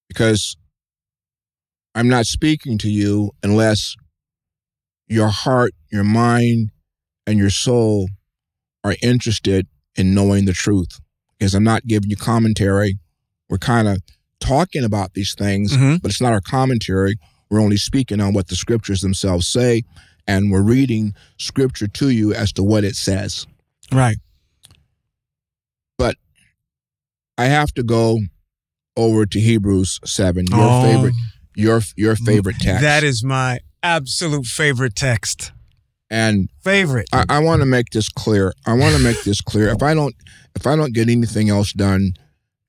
Speaker 2: because I'm not speaking to you unless your heart, your mind, and your soul are interested in knowing the truth. Because I'm not giving you commentary. We're kind of talking about these things,
Speaker 1: Mhm.
Speaker 2: but it's not our commentary. We're only speaking on what the scriptures themselves say, and we're reading scripture to you as to what it says.
Speaker 1: Right.
Speaker 2: But I have to go over to Hebrews seven, your
Speaker 1: Oh,
Speaker 2: favorite, your your favorite text.
Speaker 1: That is my absolute favorite text.
Speaker 2: and
Speaker 1: Favorite.
Speaker 2: I, I want to make this clear. I want to make this clear. If I don't, if I don't get anything else done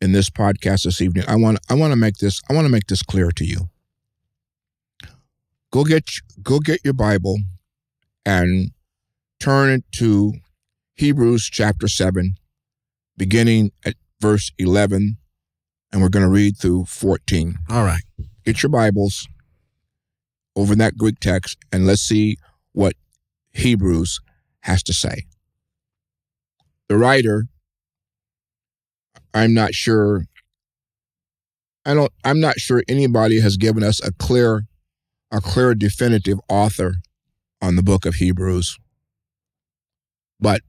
Speaker 2: in this podcast this evening, I want, I want to make this, I want to make this clear to you. Go get, go get your Bible, and turn it to Hebrews chapter seven, beginning at verse eleven, and we're going to read through fourteen
Speaker 1: All right.
Speaker 2: get your Bibles over that Greek text and let's see what Hebrews has to say. The writer, I'm not sure. I don't. I'm not sure anybody has given us a clear, a clear, definitive author on the book of Hebrews. But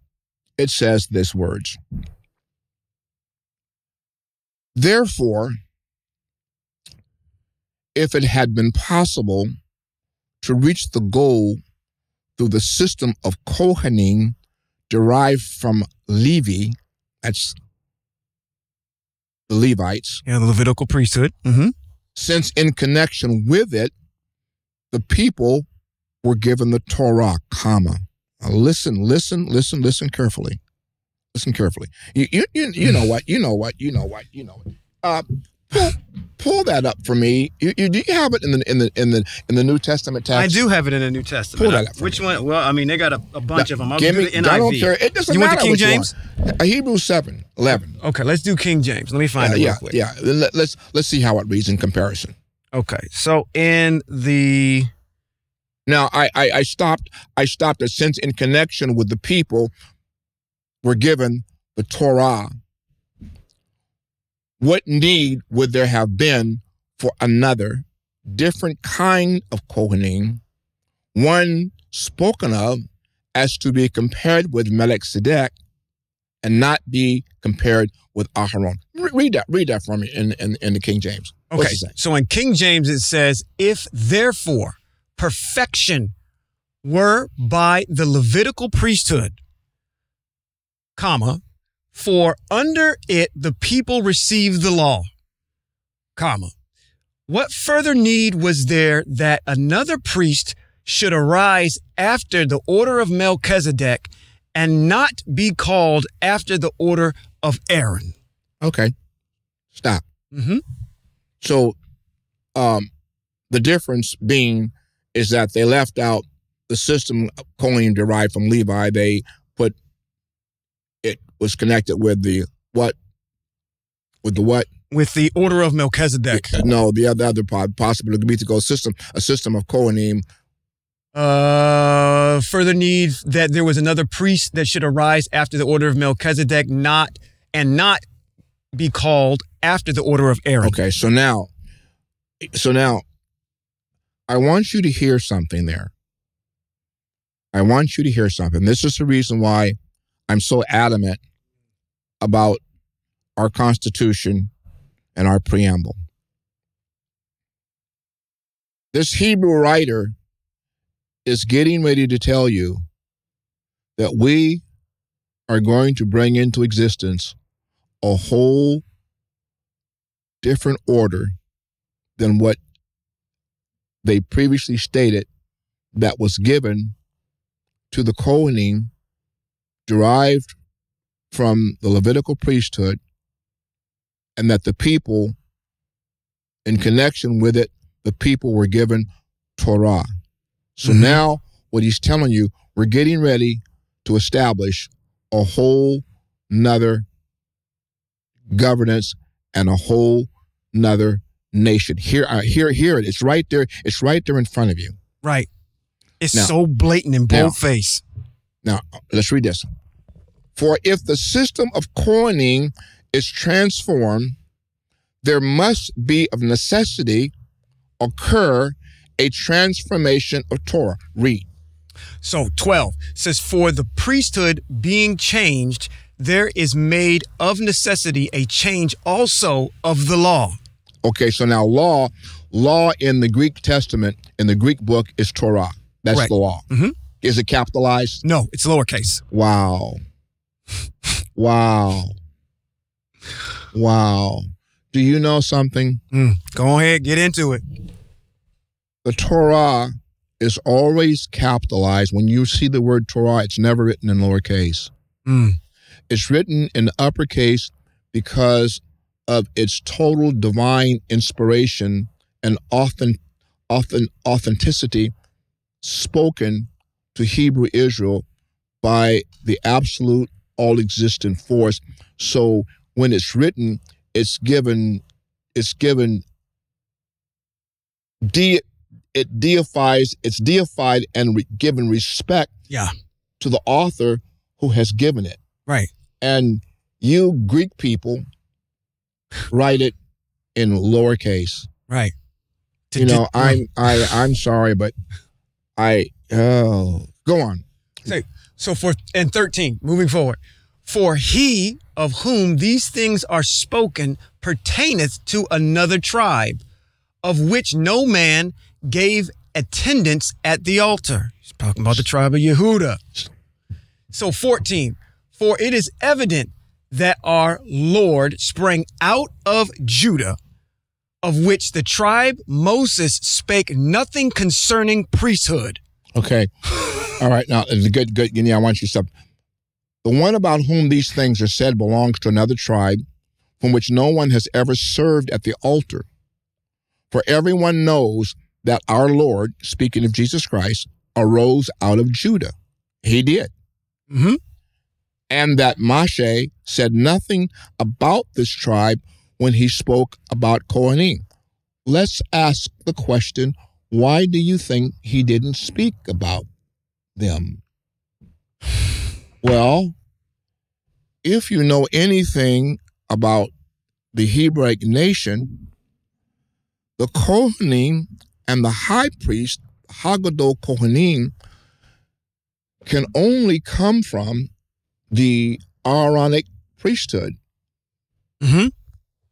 Speaker 2: it says this words. Therefore, if it had been possible to reach the goal through the system of Kohanim derived from Levi, that's the Levites,
Speaker 1: Yeah, the Levitical priesthood. Mm-hmm.
Speaker 2: since in connection with it, the people were given the Torah, comma. Now listen, listen, listen, listen carefully. Listen carefully. You, you, you, you know what? You know what? You know what? You know what? Uh, pull, pull that up for me. You, you, do you have it in the in the in the in the New Testament text?
Speaker 1: I do have it in the New Testament.
Speaker 2: Pull that up for
Speaker 1: Which one? Well, I mean, they got a, a bunch of them. I'll
Speaker 2: Give
Speaker 1: do
Speaker 2: me.
Speaker 1: the
Speaker 2: I don't care. It doesn't
Speaker 1: You want the
Speaker 2: matter
Speaker 1: King James?
Speaker 2: one. Uh, Hebrews 7, 11.
Speaker 1: Okay, let's do King James. Let me find
Speaker 2: Uh,
Speaker 1: it real
Speaker 2: yeah,
Speaker 1: quick.
Speaker 2: yeah. Let, let's let's see how it reads in comparison.
Speaker 1: Okay, so in the
Speaker 2: Now, I, I, I stopped. I stopped it since in connection with the people were given the Torah. What need would there have been for another different kind of Kohanim, one spoken of as to be compared with Melchizedek and not be compared with Aharon? Re- Read that. Read that for me in in, in the King James.
Speaker 1: Okay, so in King James it says, "If therefore perfection were by the Levitical priesthood, comma, for under it the people received the law, comma, what further need was there that another priest should arise after the order of Melchizedek and not be called after the order of Aaron.
Speaker 2: Okay. Stop.
Speaker 1: Mm-hmm.
Speaker 2: So, um, the difference being is that they left out the system Kohanim derived from Levi. They put was connected with the what? With the what?
Speaker 1: With the order of Melchizedek.
Speaker 2: No, the other other po- possible Levitical system, a system of Kohanim.
Speaker 1: Uh, further need that there was another priest that should arise after the order of Melchizedek, not and not be called after the order of Aaron.
Speaker 2: Okay, so now, so now, I want you to hear something there. I want you to hear something. This is the reason why I'm so adamant about our Constitution and our preamble. This Hebrew writer is getting ready to tell you that we are going to bring into existence a whole different order than what they previously stated that was given to the Kohanim derived from the Levitical priesthood and that the people in connection with it the people were given Torah. So
Speaker 1: Mhm.
Speaker 2: now what he's telling you we're getting ready to establish a whole nother governance and a whole nother nation. Here, uh, here, here it. It's right there. It's right there in front of you.
Speaker 1: Right. It's
Speaker 2: Now-
Speaker 1: so blatant and
Speaker 2: now-
Speaker 1: bold face.
Speaker 2: Now, let's read this. For if the system of Kohanim is transformed, there must be of necessity occur a transformation of Torah. Read.
Speaker 1: So 12 says, For the priesthood being changed, there is made of necessity a change also of the law.
Speaker 2: Okay, so now law, law in the Greek Testament, in the Greek book, is Torah. That's
Speaker 1: Right.
Speaker 2: the law.
Speaker 1: Mhm.
Speaker 2: Is it capitalized?
Speaker 1: No, it's lowercase.
Speaker 2: Wow. Wow. Wow. Do you know something?
Speaker 1: Mm, go ahead, get into it.
Speaker 2: The Torah is always capitalized. When you see the word Torah, it's never written in lowercase.
Speaker 1: Mm,
Speaker 2: It's written in uppercase because of its total divine inspiration and often, often authenticity spoken to Hebrew Israel by the absolute all existent force. So when it's written, it's given it's given de it deifies it's deified and re- given respect
Speaker 1: Yeah.
Speaker 2: to the author who has given it
Speaker 1: right.
Speaker 2: and you greek people write it in lowercase
Speaker 1: Right.
Speaker 2: You know
Speaker 1: di-
Speaker 2: i'm i i'm sorry but i oh go on
Speaker 1: So for and 13, moving forward. For he of whom these things are spoken pertaineth to another tribe, of which no man gave attendance at the altar. He's talking about the tribe of Yehuda. So 14, for it is evident that our Lord sprang out of Judah, of which the tribe Moses spake nothing concerning priesthood.
Speaker 2: Okay. [LAUGHS] All right. Now it's a good good yeah i want you to stop. The one about whom these things are said belongs to another tribe from which no one has ever served at the altar. For everyone knows that our lord speaking of jesus christ arose out of judah. He did.
Speaker 1: Mm-hmm.
Speaker 2: and that Moshe said nothing about this tribe when he spoke about Kohanim. Let's ask the question why do you think he didn't speak about them? Well, if you know anything about the Hebraic nation, the Kohanim and the high priest, Haggadah Kohanim, can only come from the Aaronic priesthood,
Speaker 1: Mm-hmm.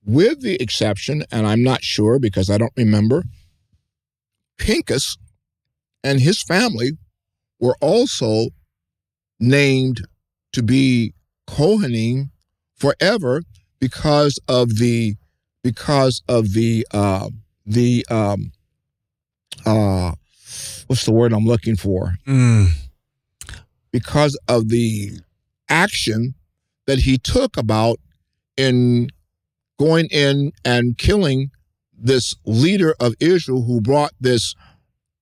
Speaker 2: with the exception, and I'm not sure because I don't remember, Pinchas and his family were also named to be Kohanim forever because of the because of the uh, the um, uh, what's the word I'm looking for?
Speaker 1: Mm.
Speaker 2: because of the action that he took about in going in and killing this leader of Israel who brought this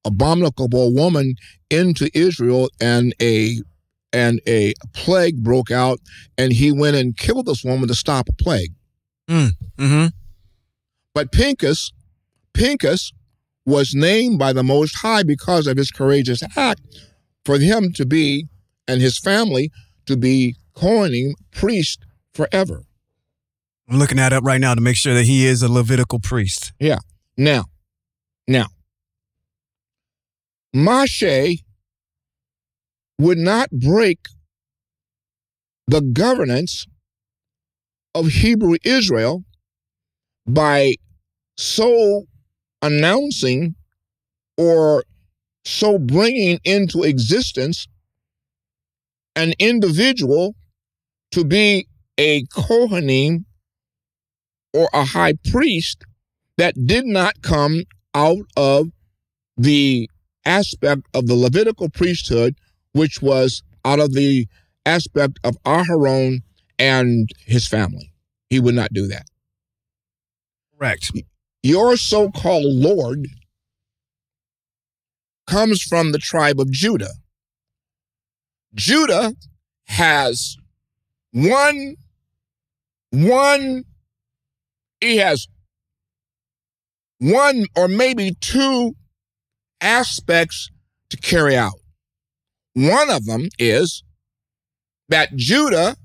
Speaker 2: abominable woman into Israel and a and a plague broke out and he went and killed this woman to stop a plague.
Speaker 1: Mm-hmm.
Speaker 2: But Pinchas, Pinchas was named by the Most High because of his courageous act for him to be and his family to be Kohanim priest forever.
Speaker 1: I'm looking that up right now to make sure that he is a Levitical priest. Yeah.
Speaker 2: Now, now, Moshe would not break the governance of Hebrew Israel by so announcing or so bringing into existence an individual to be a Kohanim or a high priest that did not come out of the aspect of the Levitical priesthood, which was out of the aspect of Aharon and his family. He would not do that.
Speaker 1: Correct.
Speaker 2: Your so called Lord comes from the tribe of Judah. Judah has one, one, he has one or maybe two aspects to carry out. One of them is that Judah's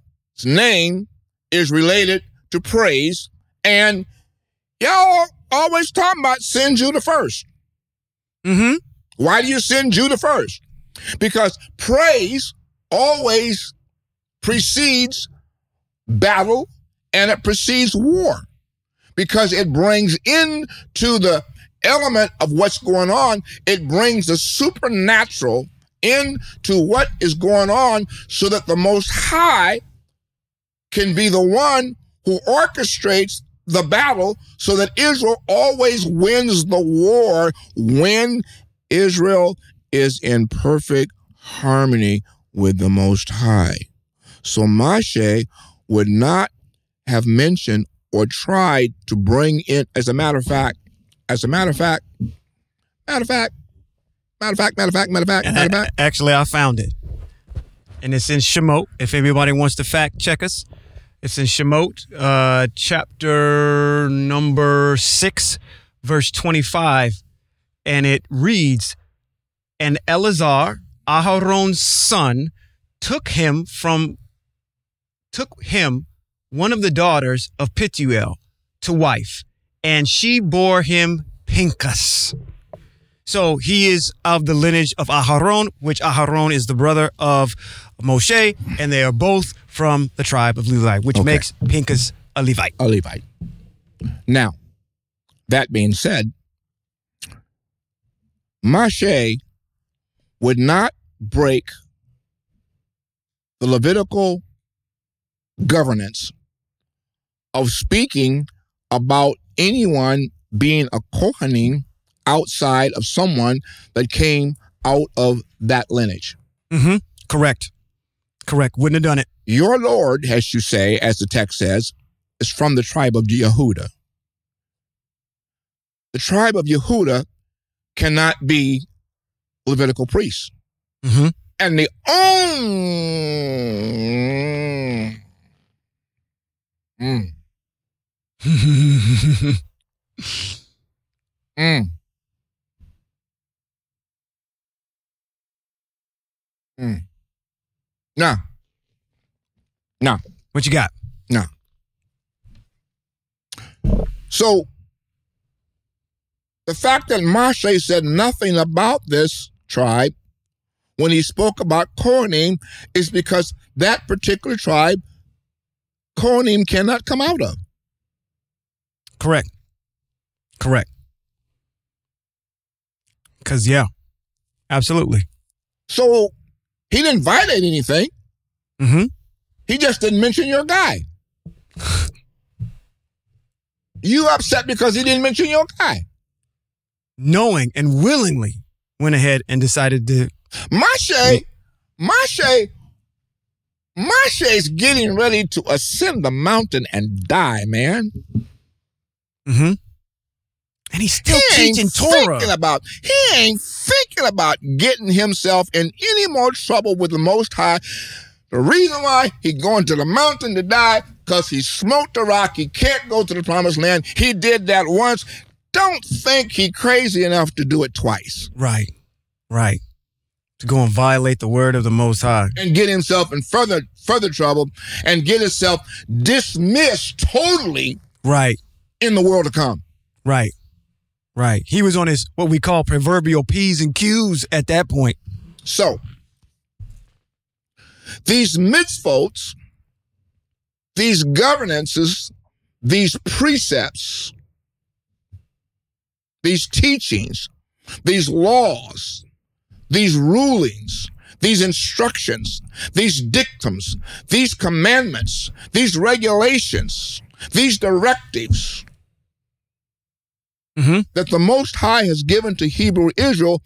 Speaker 2: name is related to praise, and y'all always talking about send Judah first.
Speaker 1: Mm-hmm.
Speaker 2: Why do you send Judah first? Because praise always precedes battle and it precedes war because it brings into the element of what's going on, it brings the supernatural into what is going on so that the Most High can be the one who orchestrates the battle so that Israel always wins the war when Israel is in perfect harmony with the Most High. So Moshe would not have mentioned or tried to bring in, as a matter of fact, as a matter of fact, matter of fact, matter of fact, matter of fact, matter of fact, matter of fact.
Speaker 1: Actually, I found it. And it's in Shemot. If anybody wants to fact check us, it's in Shemot, uh, chapter number six, verse 25. And it reads, And Eleazar, Aharon's son, took him from, took him, one of the daughters of Pituel, to wife, and she bore him Pinchas. So he is of the lineage of Aharon, which Aharon is the brother of Moshe, and they are both from the tribe of Levi, which
Speaker 2: Okay.
Speaker 1: makes Pinchas a Levite.
Speaker 2: a Levite. Now, that being said, Moshe would not break the Levitical governance of speaking about anyone being a Kohanim outside of someone that came out of that lineage.
Speaker 1: Mm-hmm. Correct. Correct. Wouldn't have done it.
Speaker 2: Your Lord, as you say, as the text says, is from the tribe of Yehuda. The tribe of Yehuda cannot be Levitical priests.
Speaker 1: Mm-hmm.
Speaker 2: And the only. Mm, mm. Mm. No. No.
Speaker 1: what you got? No.
Speaker 2: So the fact that Moshe said nothing about this tribe when he spoke about Kohanim is because that particular tribe, Kohanim cannot come out of.
Speaker 1: Correct. Correct. Cause yeah, absolutely.
Speaker 2: So he didn't violate anything.
Speaker 1: Mm-hmm.
Speaker 2: He just didn't mention your guy. [SIGHS] you upset because he didn't mention your guy.
Speaker 1: Knowing and willingly went ahead and decided to.
Speaker 2: Moshe, Moshe, Moshe's getting ready to ascend the mountain and die, man.
Speaker 1: Mm-hmm. And he's still
Speaker 2: he
Speaker 1: teaching Torah.
Speaker 2: Thinking about, he ain't thinking about getting himself in any more trouble with the Most High. The reason why he going to the mountain to die, because he smoked the rock. He can't go to the promised land. He did that once. Don't think he crazy enough to do it twice.
Speaker 1: Right. Right. To go and violate the word of the Most High.
Speaker 2: And get himself in further further trouble and get himself dismissed totally
Speaker 1: Right.
Speaker 2: In the world to come.
Speaker 1: Right. Right. He was on his what we call proverbial P's and Q's at that point.
Speaker 2: So, these mitzvot, these governances, these precepts, these teachings, these laws, these rulings, these instructions, these dictums, these commandments, these regulations, these directives
Speaker 1: Mm-hmm.
Speaker 2: that the Most High has given to Hebrew Israel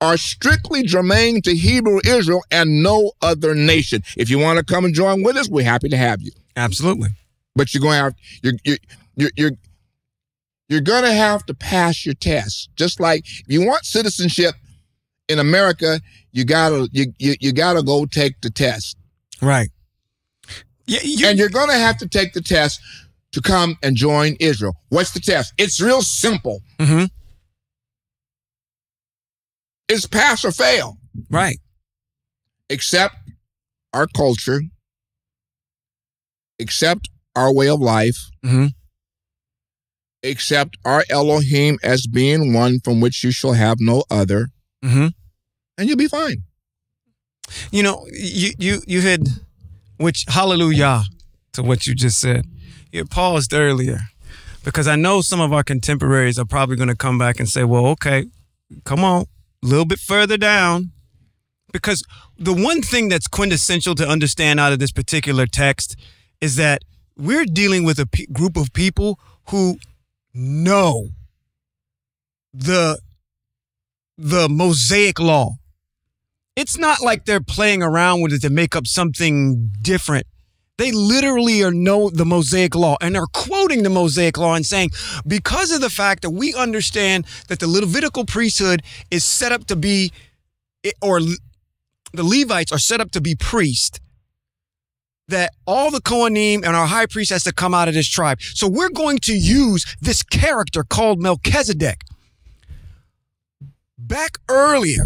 Speaker 2: are strictly germane to Hebrew Israel and no other nation. If you want to come and join with us, we're happy to have you.
Speaker 1: Absolutely.
Speaker 2: But you're going to have you're you're you're you're, you're going to have to pass your test. Just like if you want citizenship in America, you gotta you you, you gotta go take the test,
Speaker 1: Right. Yeah. You,
Speaker 2: and you're going to have to take the test to come and join Israel. What's the test? It's real simple.
Speaker 1: mm-hmm.
Speaker 2: It's pass or fail.
Speaker 1: Right.
Speaker 2: accept our culture, accept our way of life,
Speaker 1: Mm-hmm.
Speaker 2: accept our Elohim as being one from which you shall have no other,
Speaker 1: Mm-hmm.
Speaker 2: and you'll be fine.
Speaker 1: You know, you you you had which hallelujah to what you just said. You paused earlier because I know some of our contemporaries are probably going to come back and say, "Well, okay, come on, a little bit further down." Because the one thing that's quintessential to understand out of this particular text is that we're dealing with a group of people who know the the Mosaic law it's not like they're playing around with it to make up something different. They literally are know the Mosaic law and are quoting the Mosaic law and saying, because of the fact that we understand that the Levitical priesthood is set up to be, or the Levites are set up to be priests, that all the Kohanim and our high priest has to come out of this tribe. So we're going to use this character called Melchizedek. Back earlier,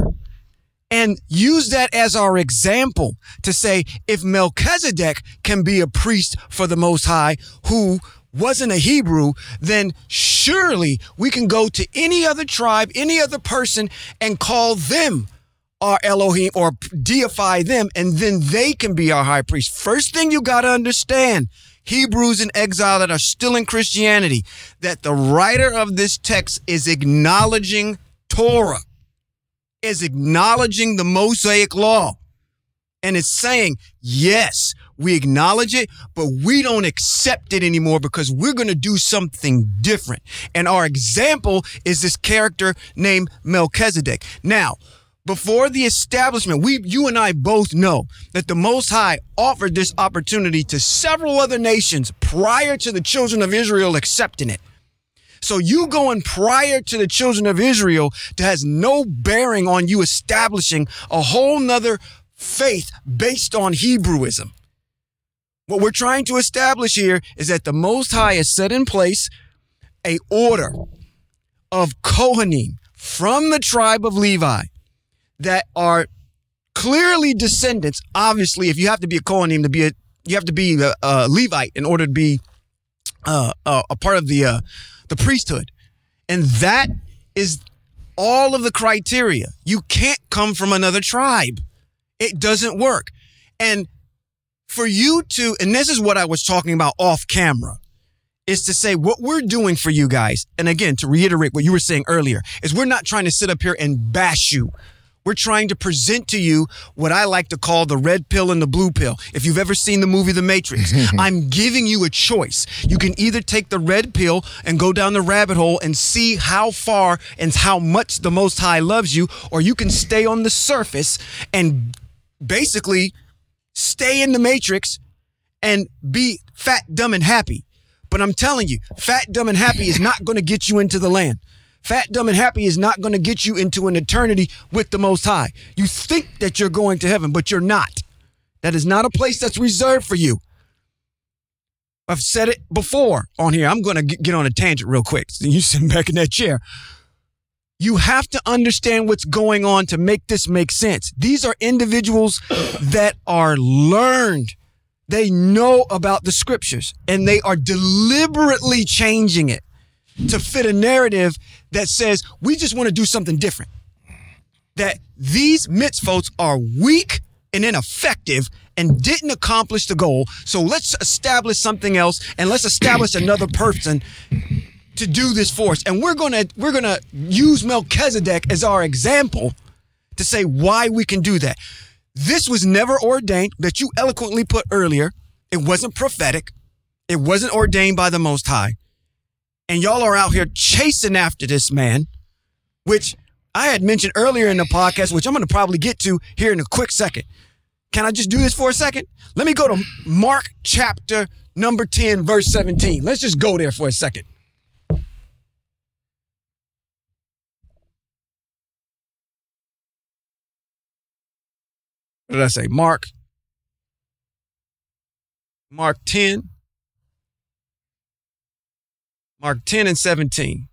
Speaker 1: and use that as our example to say if Melchizedek can be a priest for the Most High who wasn't a Hebrew, then surely we can go to any other tribe, any other person, and call them our Elohim or deify them, and then they can be our high priest. First thing you got to understand. Hebrews in exile that are still in Christianity, that the writer of this text is acknowledging Torah is acknowledging the Mosaic law. And it's saying, yes, we acknowledge it, but we don't accept it anymore because we're going to do something different. And our example is this character named Melchizedek. Now, before the establishment, we, you and I both know that the Most High offered this opportunity to several other nations prior to the children of Israel accepting it. So you going prior to the children of Israel that has no bearing on you establishing a whole nother faith based on Hebrewism. What we're trying to establish here is that the Most High has set in place a order of Kohanim from the tribe of Levi that are clearly descendants. Obviously, if you have to be a Kohanim to be a, you have to be a, a Levite in order to be uh, uh, a part of the uh, the priesthood. And that is all of the criteria. You can't come from another tribe. It doesn't work. And for you to, and this is what I was talking about off camera, is to say what we're doing for you guys. And again, to reiterate what you were saying earlier, is we're not trying to sit up here and bash you. We're trying to present to you what I like to call the red pill and the blue pill. If you've ever seen the movie The Matrix, [LAUGHS] I'm giving you a choice. You can either take the red pill and go down the rabbit hole and see how far and how much the Most High loves you, or you can stay on the surface and basically stay in the matrix and be fat, dumb, and happy. But I'm telling you, fat, dumb, and happy is not going to get you into the land. Fat, dumb, and happy is not going to get you into an eternity with the Most High. You think that you're going to heaven, but you're not. That is not a place that's reserved for you. I've said it before on here. I'm going to get on a tangent real quick. So [LAUGHS] you sitting back in that chair. You have to understand what's going on to make this make sense. These are individuals [COUGHS] that are learned. They know about the scriptures and they are deliberately changing it to fit a narrative that says we just want to do something different. That these mitzvot are weak and ineffective and didn't accomplish the goal. So let's establish something else and let's establish another person to do this for us. And we're gonna we're gonna use Melchizedek as our example to say why we can do that. This was never ordained that you eloquently put earlier. It wasn't prophetic. It wasn't ordained by the Most High. And y'all are out here chasing after this man, which I had mentioned earlier in the podcast, which I'm going to probably get to here in a quick second. Can I just do this for a second? Let me go to Mark chapter number 10, verse 17. Let's just go there for a second. What did I say? Mark. Mark 10. Mark 10 and 17.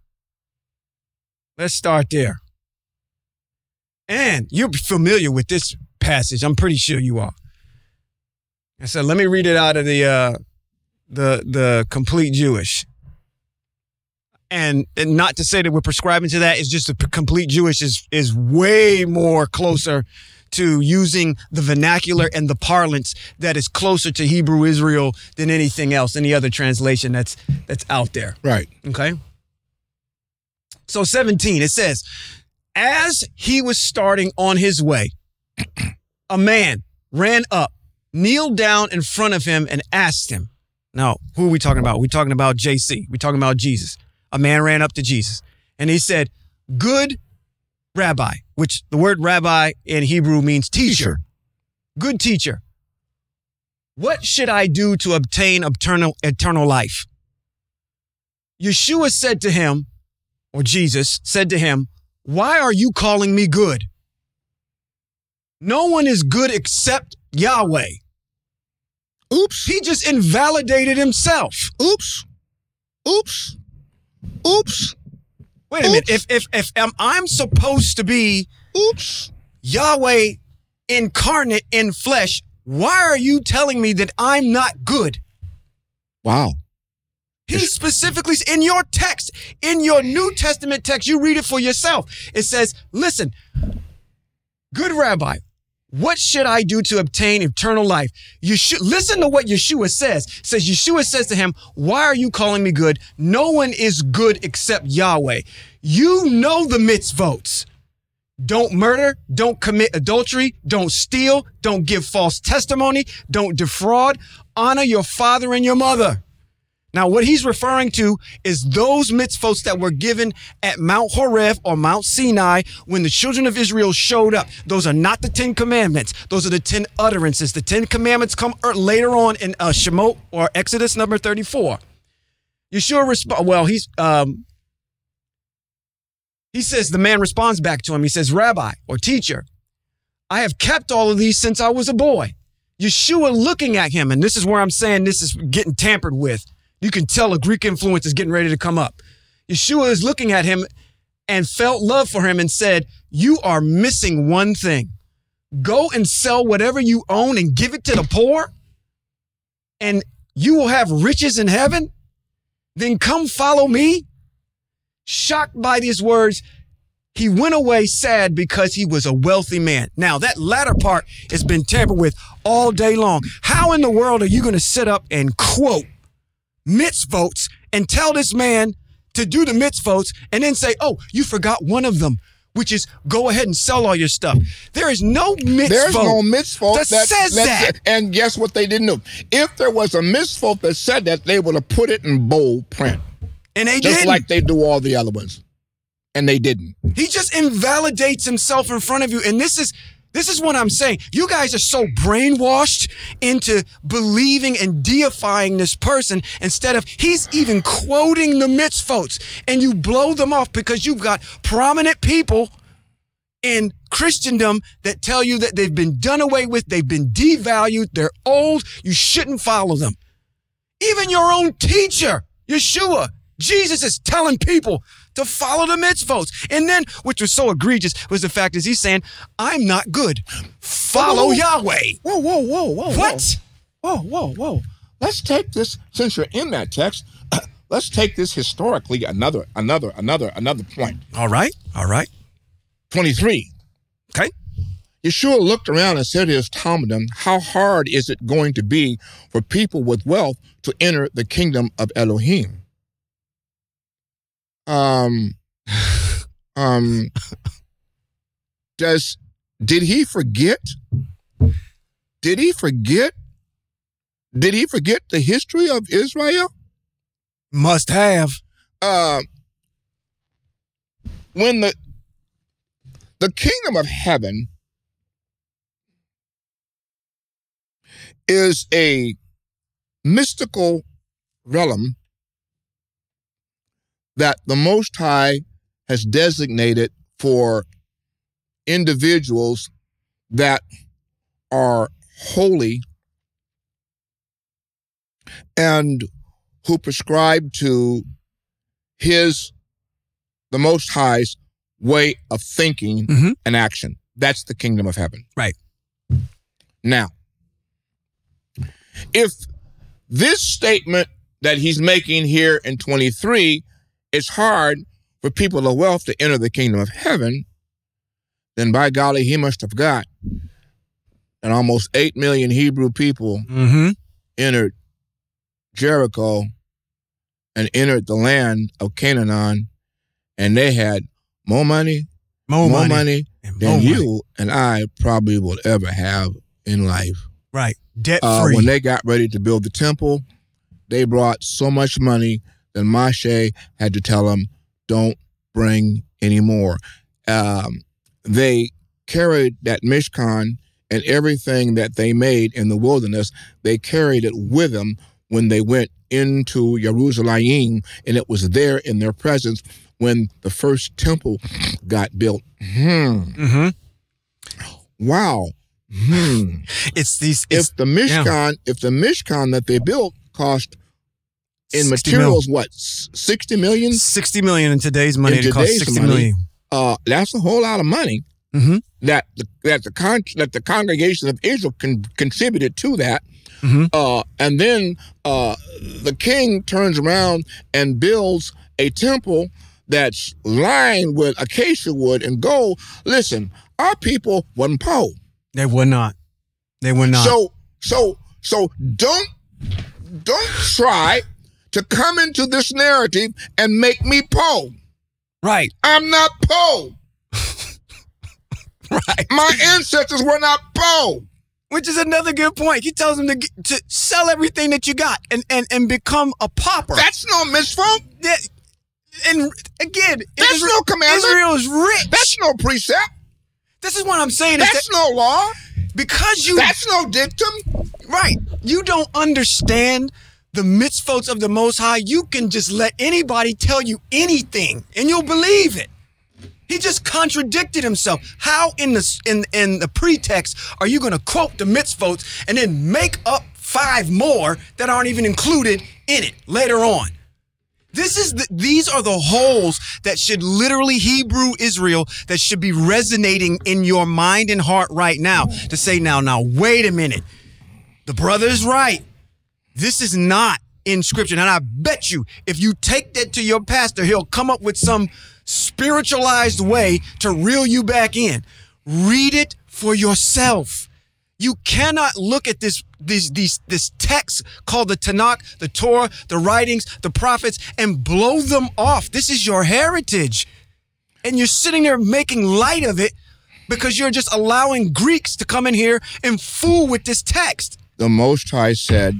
Speaker 1: Let's start there. And you're familiar with this passage. I'm pretty sure you are. I said, let me read it out of the uh, the the complete Jewish. And, and not to say that we're prescribing to that, it's just the complete Jewish is is way more closer to using the vernacular and the parlance that is closer to Hebrew Israel than anything else, any other translation that's that's out there.
Speaker 2: Right.
Speaker 1: Okay. So 17, it says, as he was starting on his way, a man ran up, kneeled down in front of him, and asked him, Now, who are we talking about? we talking about JC. we talking about Jesus. A man ran up to Jesus and he said, Good rabbi, which the word rabbi in Hebrew means teacher. Good teacher. What should I do to obtain eternal, eternal life? Yeshua said to him, or Jesus said to him, Why are you calling me good? No one is good except Yahweh.
Speaker 2: Oops.
Speaker 1: He just invalidated himself.
Speaker 2: Oops. Oops. Oops.
Speaker 1: Wait a Oops. minute. If if if um, I'm supposed to be
Speaker 2: Oops.
Speaker 1: Yahweh incarnate in flesh, why are you telling me that I'm not good?
Speaker 2: Wow.
Speaker 1: He specifically in your text, in your New Testament text, you read it for yourself. It says, "Listen, good rabbi, what should I do to obtain eternal life? You should listen to what Yeshua says. It says Yeshua says to him, "Why are you calling me good? No one is good except Yahweh. You know the mitzvot. Don't murder, don't commit adultery, don't steal, don't give false testimony, don't defraud, honor your father and your mother." Now, what he's referring to is those mitzvot that were given at Mount Horeb or Mount Sinai when the children of Israel showed up. Those are not the Ten Commandments. Those are the Ten Utterances. The Ten Commandments come later on in uh, Shemot or Exodus number 34. Yeshua responds, Well, he's um, he says the man responds back to him. He says, "Rabbi or teacher, I have kept all of these since I was a boy." Yeshua looking at him, and this is where I'm saying this is getting tampered with. You can tell a Greek influence is getting ready to come up. Yeshua is looking at him and felt love for him and said, You are missing one thing. Go and sell whatever you own and give it to the poor, and you will have riches in heaven. Then come follow me. Shocked by these words, he went away sad because he was a wealthy man. Now, that latter part has been tampered with all day long. How in the world are you going to sit up and quote mitzvot and tell this man to do the mitzvot and then say, oh, you forgot one of them, which is go ahead and sell all your stuff. There is no mitzvot.
Speaker 2: There's no mitzvot
Speaker 1: that, that says that.
Speaker 2: And guess what they didn't do? If there was a mitzvot that said that, they would have put it in bold print.
Speaker 1: And they
Speaker 2: Just
Speaker 1: didn't.
Speaker 2: like they do all the other ones. And they didn't.
Speaker 1: He just invalidates himself in front of you. And this is This is what I'm saying. You guys are so brainwashed into believing and deifying this person instead of he's even quoting the mitzvot and you blow them off because you've got prominent people in Christendom that tell you that they've been done away with, they've been devalued, they're old, you shouldn't follow them. Even your own teacher, Yeshua, Jesus is telling people to follow the mitzvot. And then, which was so egregious, was the fact is he's saying, I'm not good. Follow
Speaker 2: Whoa.
Speaker 1: Yahweh.
Speaker 2: Whoa, whoa, whoa, whoa.
Speaker 1: What?
Speaker 2: Whoa, whoa, whoa. Let's take this, since you're in that text, [CLEARS THROAT] let's take this historically another, another, another, another point.
Speaker 1: All right. All right.
Speaker 2: 23.
Speaker 1: Okay.
Speaker 2: Yeshua looked around and said to his talmidim, How hard is it going to be for people with wealth to enter the kingdom of Elohim? Um, um, does, did he forget? Did he forget? Did he forget the history of Israel?
Speaker 1: Must have.
Speaker 2: Uh, when the the kingdom of heaven is a mystical realm that the Most High has designated for individuals that are holy and who prescribe to his, the Most High's way of thinking
Speaker 1: Mhm.
Speaker 2: and action. That's the kingdom of heaven.
Speaker 1: Right.
Speaker 2: Now, if this statement that he's making here in 23 is hard for people of wealth to enter the kingdom of heaven, then by golly, he must have got and almost 8 million Hebrew people
Speaker 1: Mm-hmm.
Speaker 2: entered Jericho and entered the land of Canaan, and they had more money,
Speaker 1: More,
Speaker 2: more
Speaker 1: money.
Speaker 2: money, than
Speaker 1: more money.
Speaker 2: you and I probably will ever have in life.
Speaker 1: Right. Debt
Speaker 2: Uh,
Speaker 1: free.
Speaker 2: when they got ready to build the temple, they brought so much money that Moshe had to tell them, "Don't bring any more." Um, they carried that Mishkan and everything that they made in the wilderness. They carried it with them when they went into Jerusalem, and it was there in their presence when the first temple got built. Hmm.
Speaker 1: mm-hmm.
Speaker 2: Wow. Hmm.
Speaker 1: It's these. It's
Speaker 2: if the Mishkan, if the Mishkan that they built cost in
Speaker 1: 60 mil.
Speaker 2: materials what sixty million,
Speaker 1: 60 million in today's money.
Speaker 2: In
Speaker 1: it costs
Speaker 2: today's
Speaker 1: 60
Speaker 2: money.
Speaker 1: million.
Speaker 2: uh, that's a whole lot of money
Speaker 1: Mhm.
Speaker 2: that the, that the con- that the congregation of Israel con- contributed to that.
Speaker 1: Mhm.
Speaker 2: Uh, and then uh, the king turns around and builds a temple that's lined with acacia wood and gold. Listen, our people wasn't poor.
Speaker 1: They would not. They would not.
Speaker 2: So so so don't don't try to come into this narrative and make me poor.
Speaker 1: right.
Speaker 2: I'm not poor. [LAUGHS]
Speaker 1: Right.
Speaker 2: My ancestors were not poor.
Speaker 1: Which is another good point. He tells him to get, to sell everything that you got and and and become a pauper.
Speaker 2: That's no mitzvah.
Speaker 1: Yeah, and again,
Speaker 2: That's
Speaker 1: Israel,
Speaker 2: no commandment.
Speaker 1: Israel is rich.
Speaker 2: That's no precept.
Speaker 1: this is what I'm saying. Is
Speaker 2: That's
Speaker 1: that
Speaker 2: no law.
Speaker 1: because you
Speaker 2: That's no dictum.
Speaker 1: right, you don't understand the mitzvot of the Most High. You can just let anybody tell you anything, and you'll believe it. He just contradicted himself. How in the in in the pretext are you going to quote the mitzvot and then make up five more that aren't even included in it later on? This is the, these are the holes that should literally Hebrew Israel that should be resonating in your mind and heart right now to say now now wait a minute. The brother is right. This is not in scripture. And I bet you if you take that to your pastor, he'll come up with some spiritualized way to reel you back in. Read it for yourself. You cannot look at this these these this text called the Tanakh, the Torah, the writings, the prophets, and blow them off. This is your heritage. And you're sitting there making light of it because you're just allowing Greeks to come in here and fool with this text.
Speaker 2: The Most High said,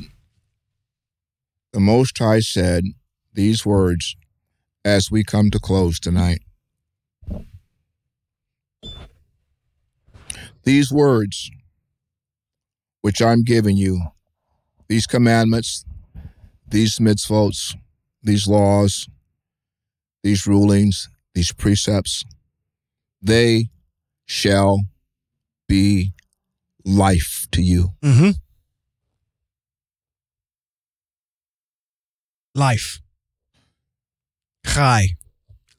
Speaker 2: the Most High said these words as we come to close tonight. These words, which I'm giving you, these commandments, these mitzvot, these laws, these rulings, these precepts, they shall be life to you.
Speaker 1: Mm-hmm. Life. Chai.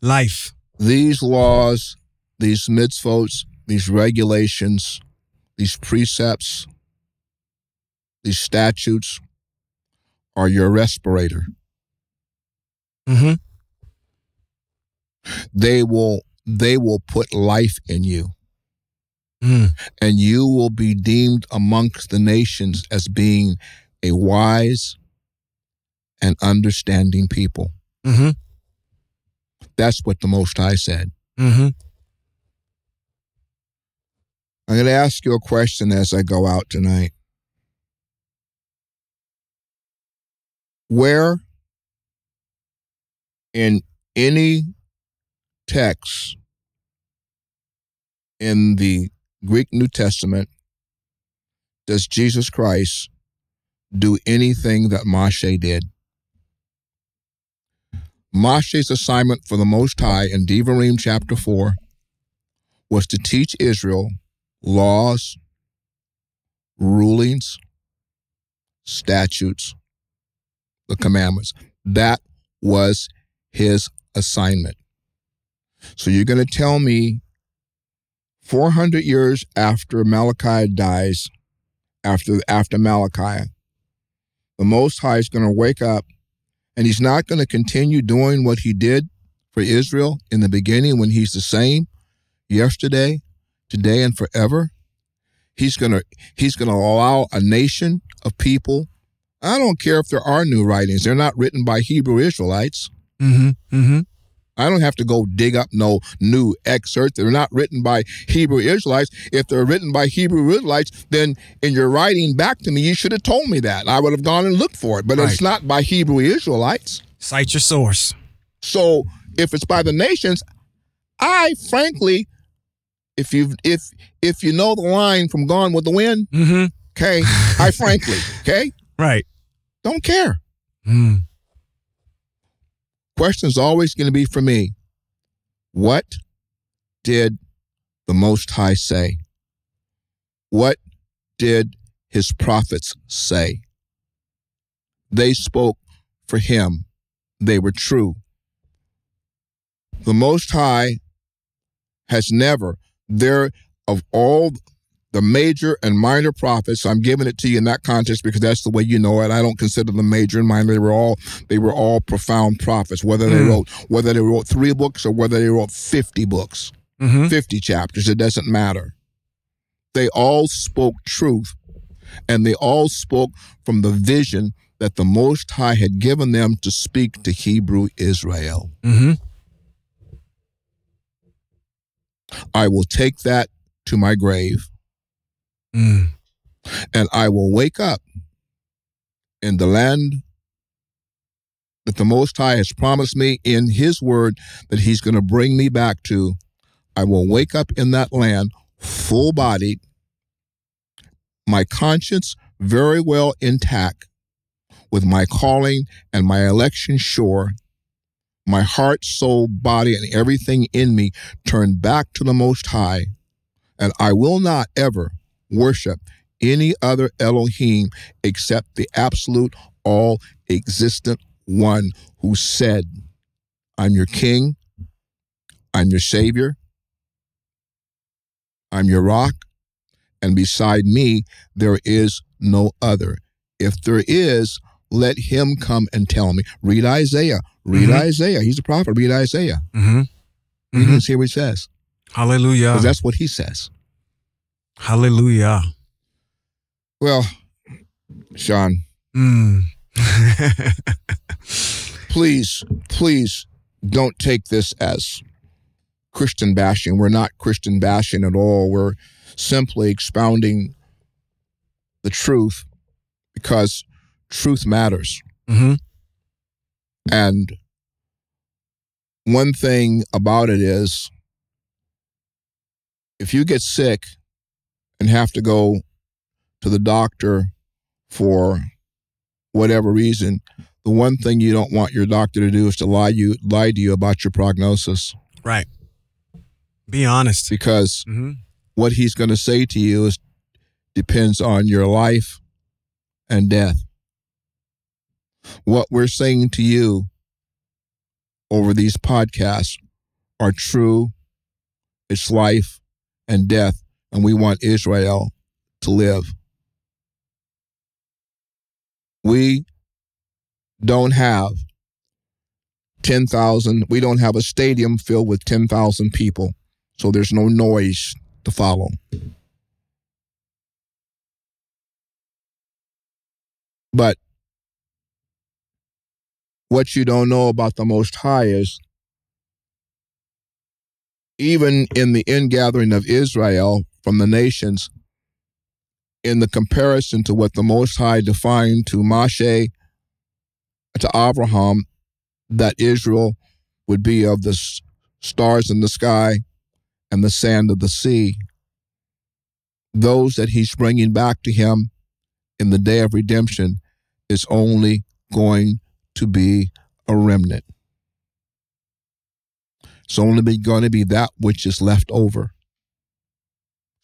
Speaker 1: Life.
Speaker 2: These laws, these mitzvot, these regulations, these precepts, these statutes are your respirator.
Speaker 1: Mm-hmm.
Speaker 2: They will they will put life in you.
Speaker 1: Mm.
Speaker 2: and you will be deemed amongst the nations as being a wise and understanding people.
Speaker 1: Mm-hmm.
Speaker 2: That's what the Most High said.
Speaker 1: Mm-hmm.
Speaker 2: I'm going to ask you a question as I go out tonight. Where in any text in the Greek New Testament does Jesus Christ do anything that Moshe did? Moshe's assignment for the Most High in Devarim chapter 4 was to teach Israel laws, rulings, statutes, the commandments. That was his assignment. So you're going to tell me 400 years after Malachi dies, after, after Malachi, the Most High is going to wake up and he's not going to continue doing what he did for Israel in the beginning when he's the same yesterday, today, and forever. He's going to he's going to allow a nation of people. I don't care if there are new writings. They're not written by Hebrew Israelites.
Speaker 1: Mm-hmm. Mm-hmm.
Speaker 2: I don't have to go dig up no new excerpts. They're not written by Hebrew Israelites. If they're written by Hebrew Israelites, then in your writing back to me, you should have told me that. I would have gone and looked for it. But
Speaker 1: Right.
Speaker 2: it's not by Hebrew Israelites.
Speaker 1: Cite your source.
Speaker 2: So if it's by the nations, I frankly, if you if if you know the line from Gone with the Wind,
Speaker 1: Mm-hmm.
Speaker 2: okay, I frankly, okay, [LAUGHS]
Speaker 1: Right.
Speaker 2: don't care.
Speaker 1: Mm.
Speaker 2: Question's always going to be for me. What did the Most High say? What did his prophets say? They spoke for him. They were true. The Most High has never, there of all the major and minor prophets, I'm giving it to you in that context because that's the way you know it. I don't consider them major and minor. They were all they were all profound prophets, whether they
Speaker 1: Mm.
Speaker 2: wrote whether they wrote three books or whether they wrote 50 books,
Speaker 1: Mm-hmm.
Speaker 2: 50 chapters, it doesn't matter. They all spoke truth and they all spoke from the vision that the Most High had given them to speak to Hebrew Israel.
Speaker 1: Mm-hmm.
Speaker 2: I will take that to my grave
Speaker 1: Mm.
Speaker 2: and I will wake up in the land that the Most High has promised me in His word that He's going to bring me back to. I will wake up in that land full bodied, my conscience very well intact, with my calling and my election sure, my heart, soul, body, and everything in me turned back to the Most High, and I will not ever worship any other Elohim except the absolute, all existent one who said, I'm your king, I'm your savior, I'm your rock, and beside me there is no other. If there is, let him come and tell me. Read Isaiah. Read
Speaker 1: Mhm.
Speaker 2: Isaiah. He's a prophet. Read Isaiah.
Speaker 1: Mm-hmm.
Speaker 2: You
Speaker 1: Mhm.
Speaker 2: can see what he says.
Speaker 1: Hallelujah.
Speaker 2: Because that's what he says.
Speaker 1: Hallelujah.
Speaker 2: Well, Sean,
Speaker 1: Mm. [LAUGHS]
Speaker 2: please, please don't take this as Christian bashing. We're not Christian bashing at all. We're simply expounding the truth because truth matters.
Speaker 1: mm-hmm.
Speaker 2: And one thing about it is if you get sick and have to go to the doctor for whatever reason, the one thing you don't want your doctor to do is to lie you lie to you about your prognosis
Speaker 1: Right. Be honest.
Speaker 2: because
Speaker 1: Mm-hmm.
Speaker 2: what he's going to say to you is depends on your life and death. What we're saying to you over these podcasts are true. It's life and death, and we want Israel to live. We don't have 10,000, we don't have a stadium filled with 10,000 people, so there's no noise to follow. But what you don't know about the Most High is even in the ingathering of Israel from the nations, in the comparison to what the Most High defined to Moshe, to Abraham, that Israel would be of the stars in the sky and the sand of the sea. Those that he's bringing back to him in the day of redemption is only going to be a remnant. It's only going to be that which is left over.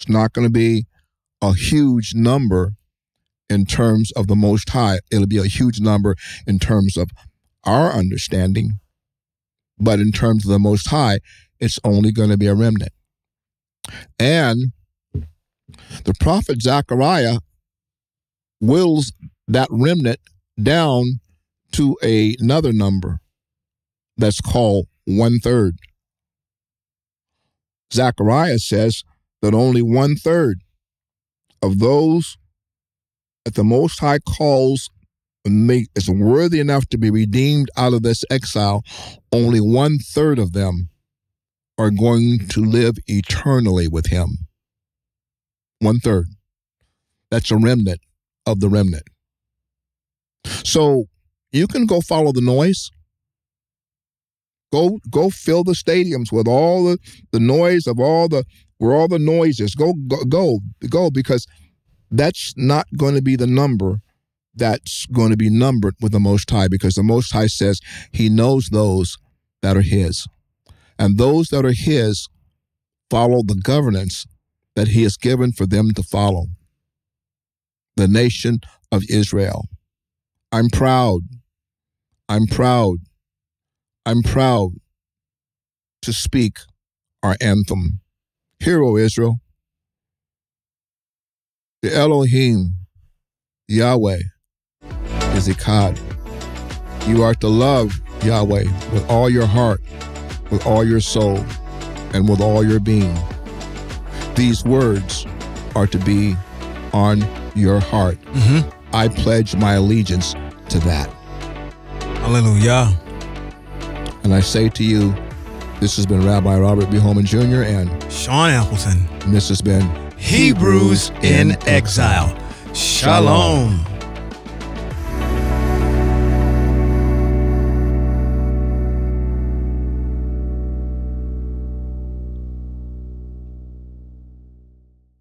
Speaker 2: It's not going to be a huge number in terms of the Most High. It'll be a huge number in terms of our understanding, but in terms of the Most High, it's only going to be a remnant. And the prophet Zechariah wills that remnant down to a, another number that's called one third. Zechariah says that only one third of those that the Most High calls make is worthy enough to be redeemed out of this exile, only one third of them are going to live eternally with him. One third. That's a remnant of the remnant. So you can go follow the noise. Go go fill the stadiums with all the, the noise of all the where all the noise is. Go go go go because that's not going to be the number that's going to be numbered with the Most High because the Most High says He knows those that are His. And those that are His follow the governance that He has given for them to follow. The nation of Israel. I'm proud. I'm proud. I'm proud to speak our anthem. Hear, O Israel. The Elohim, Yahweh, is Echad. You are to love Yahweh with all your heart, with all your soul, and with all your being. These words are to be on your heart.
Speaker 1: Mm-hmm.
Speaker 2: I pledge my allegiance to that.
Speaker 1: Hallelujah.
Speaker 2: And I say to you, this has been Rabbi Robert B. Holman Jr., and
Speaker 1: Sean Appleton.
Speaker 2: this has been
Speaker 1: Hebrews in exile. Shalom.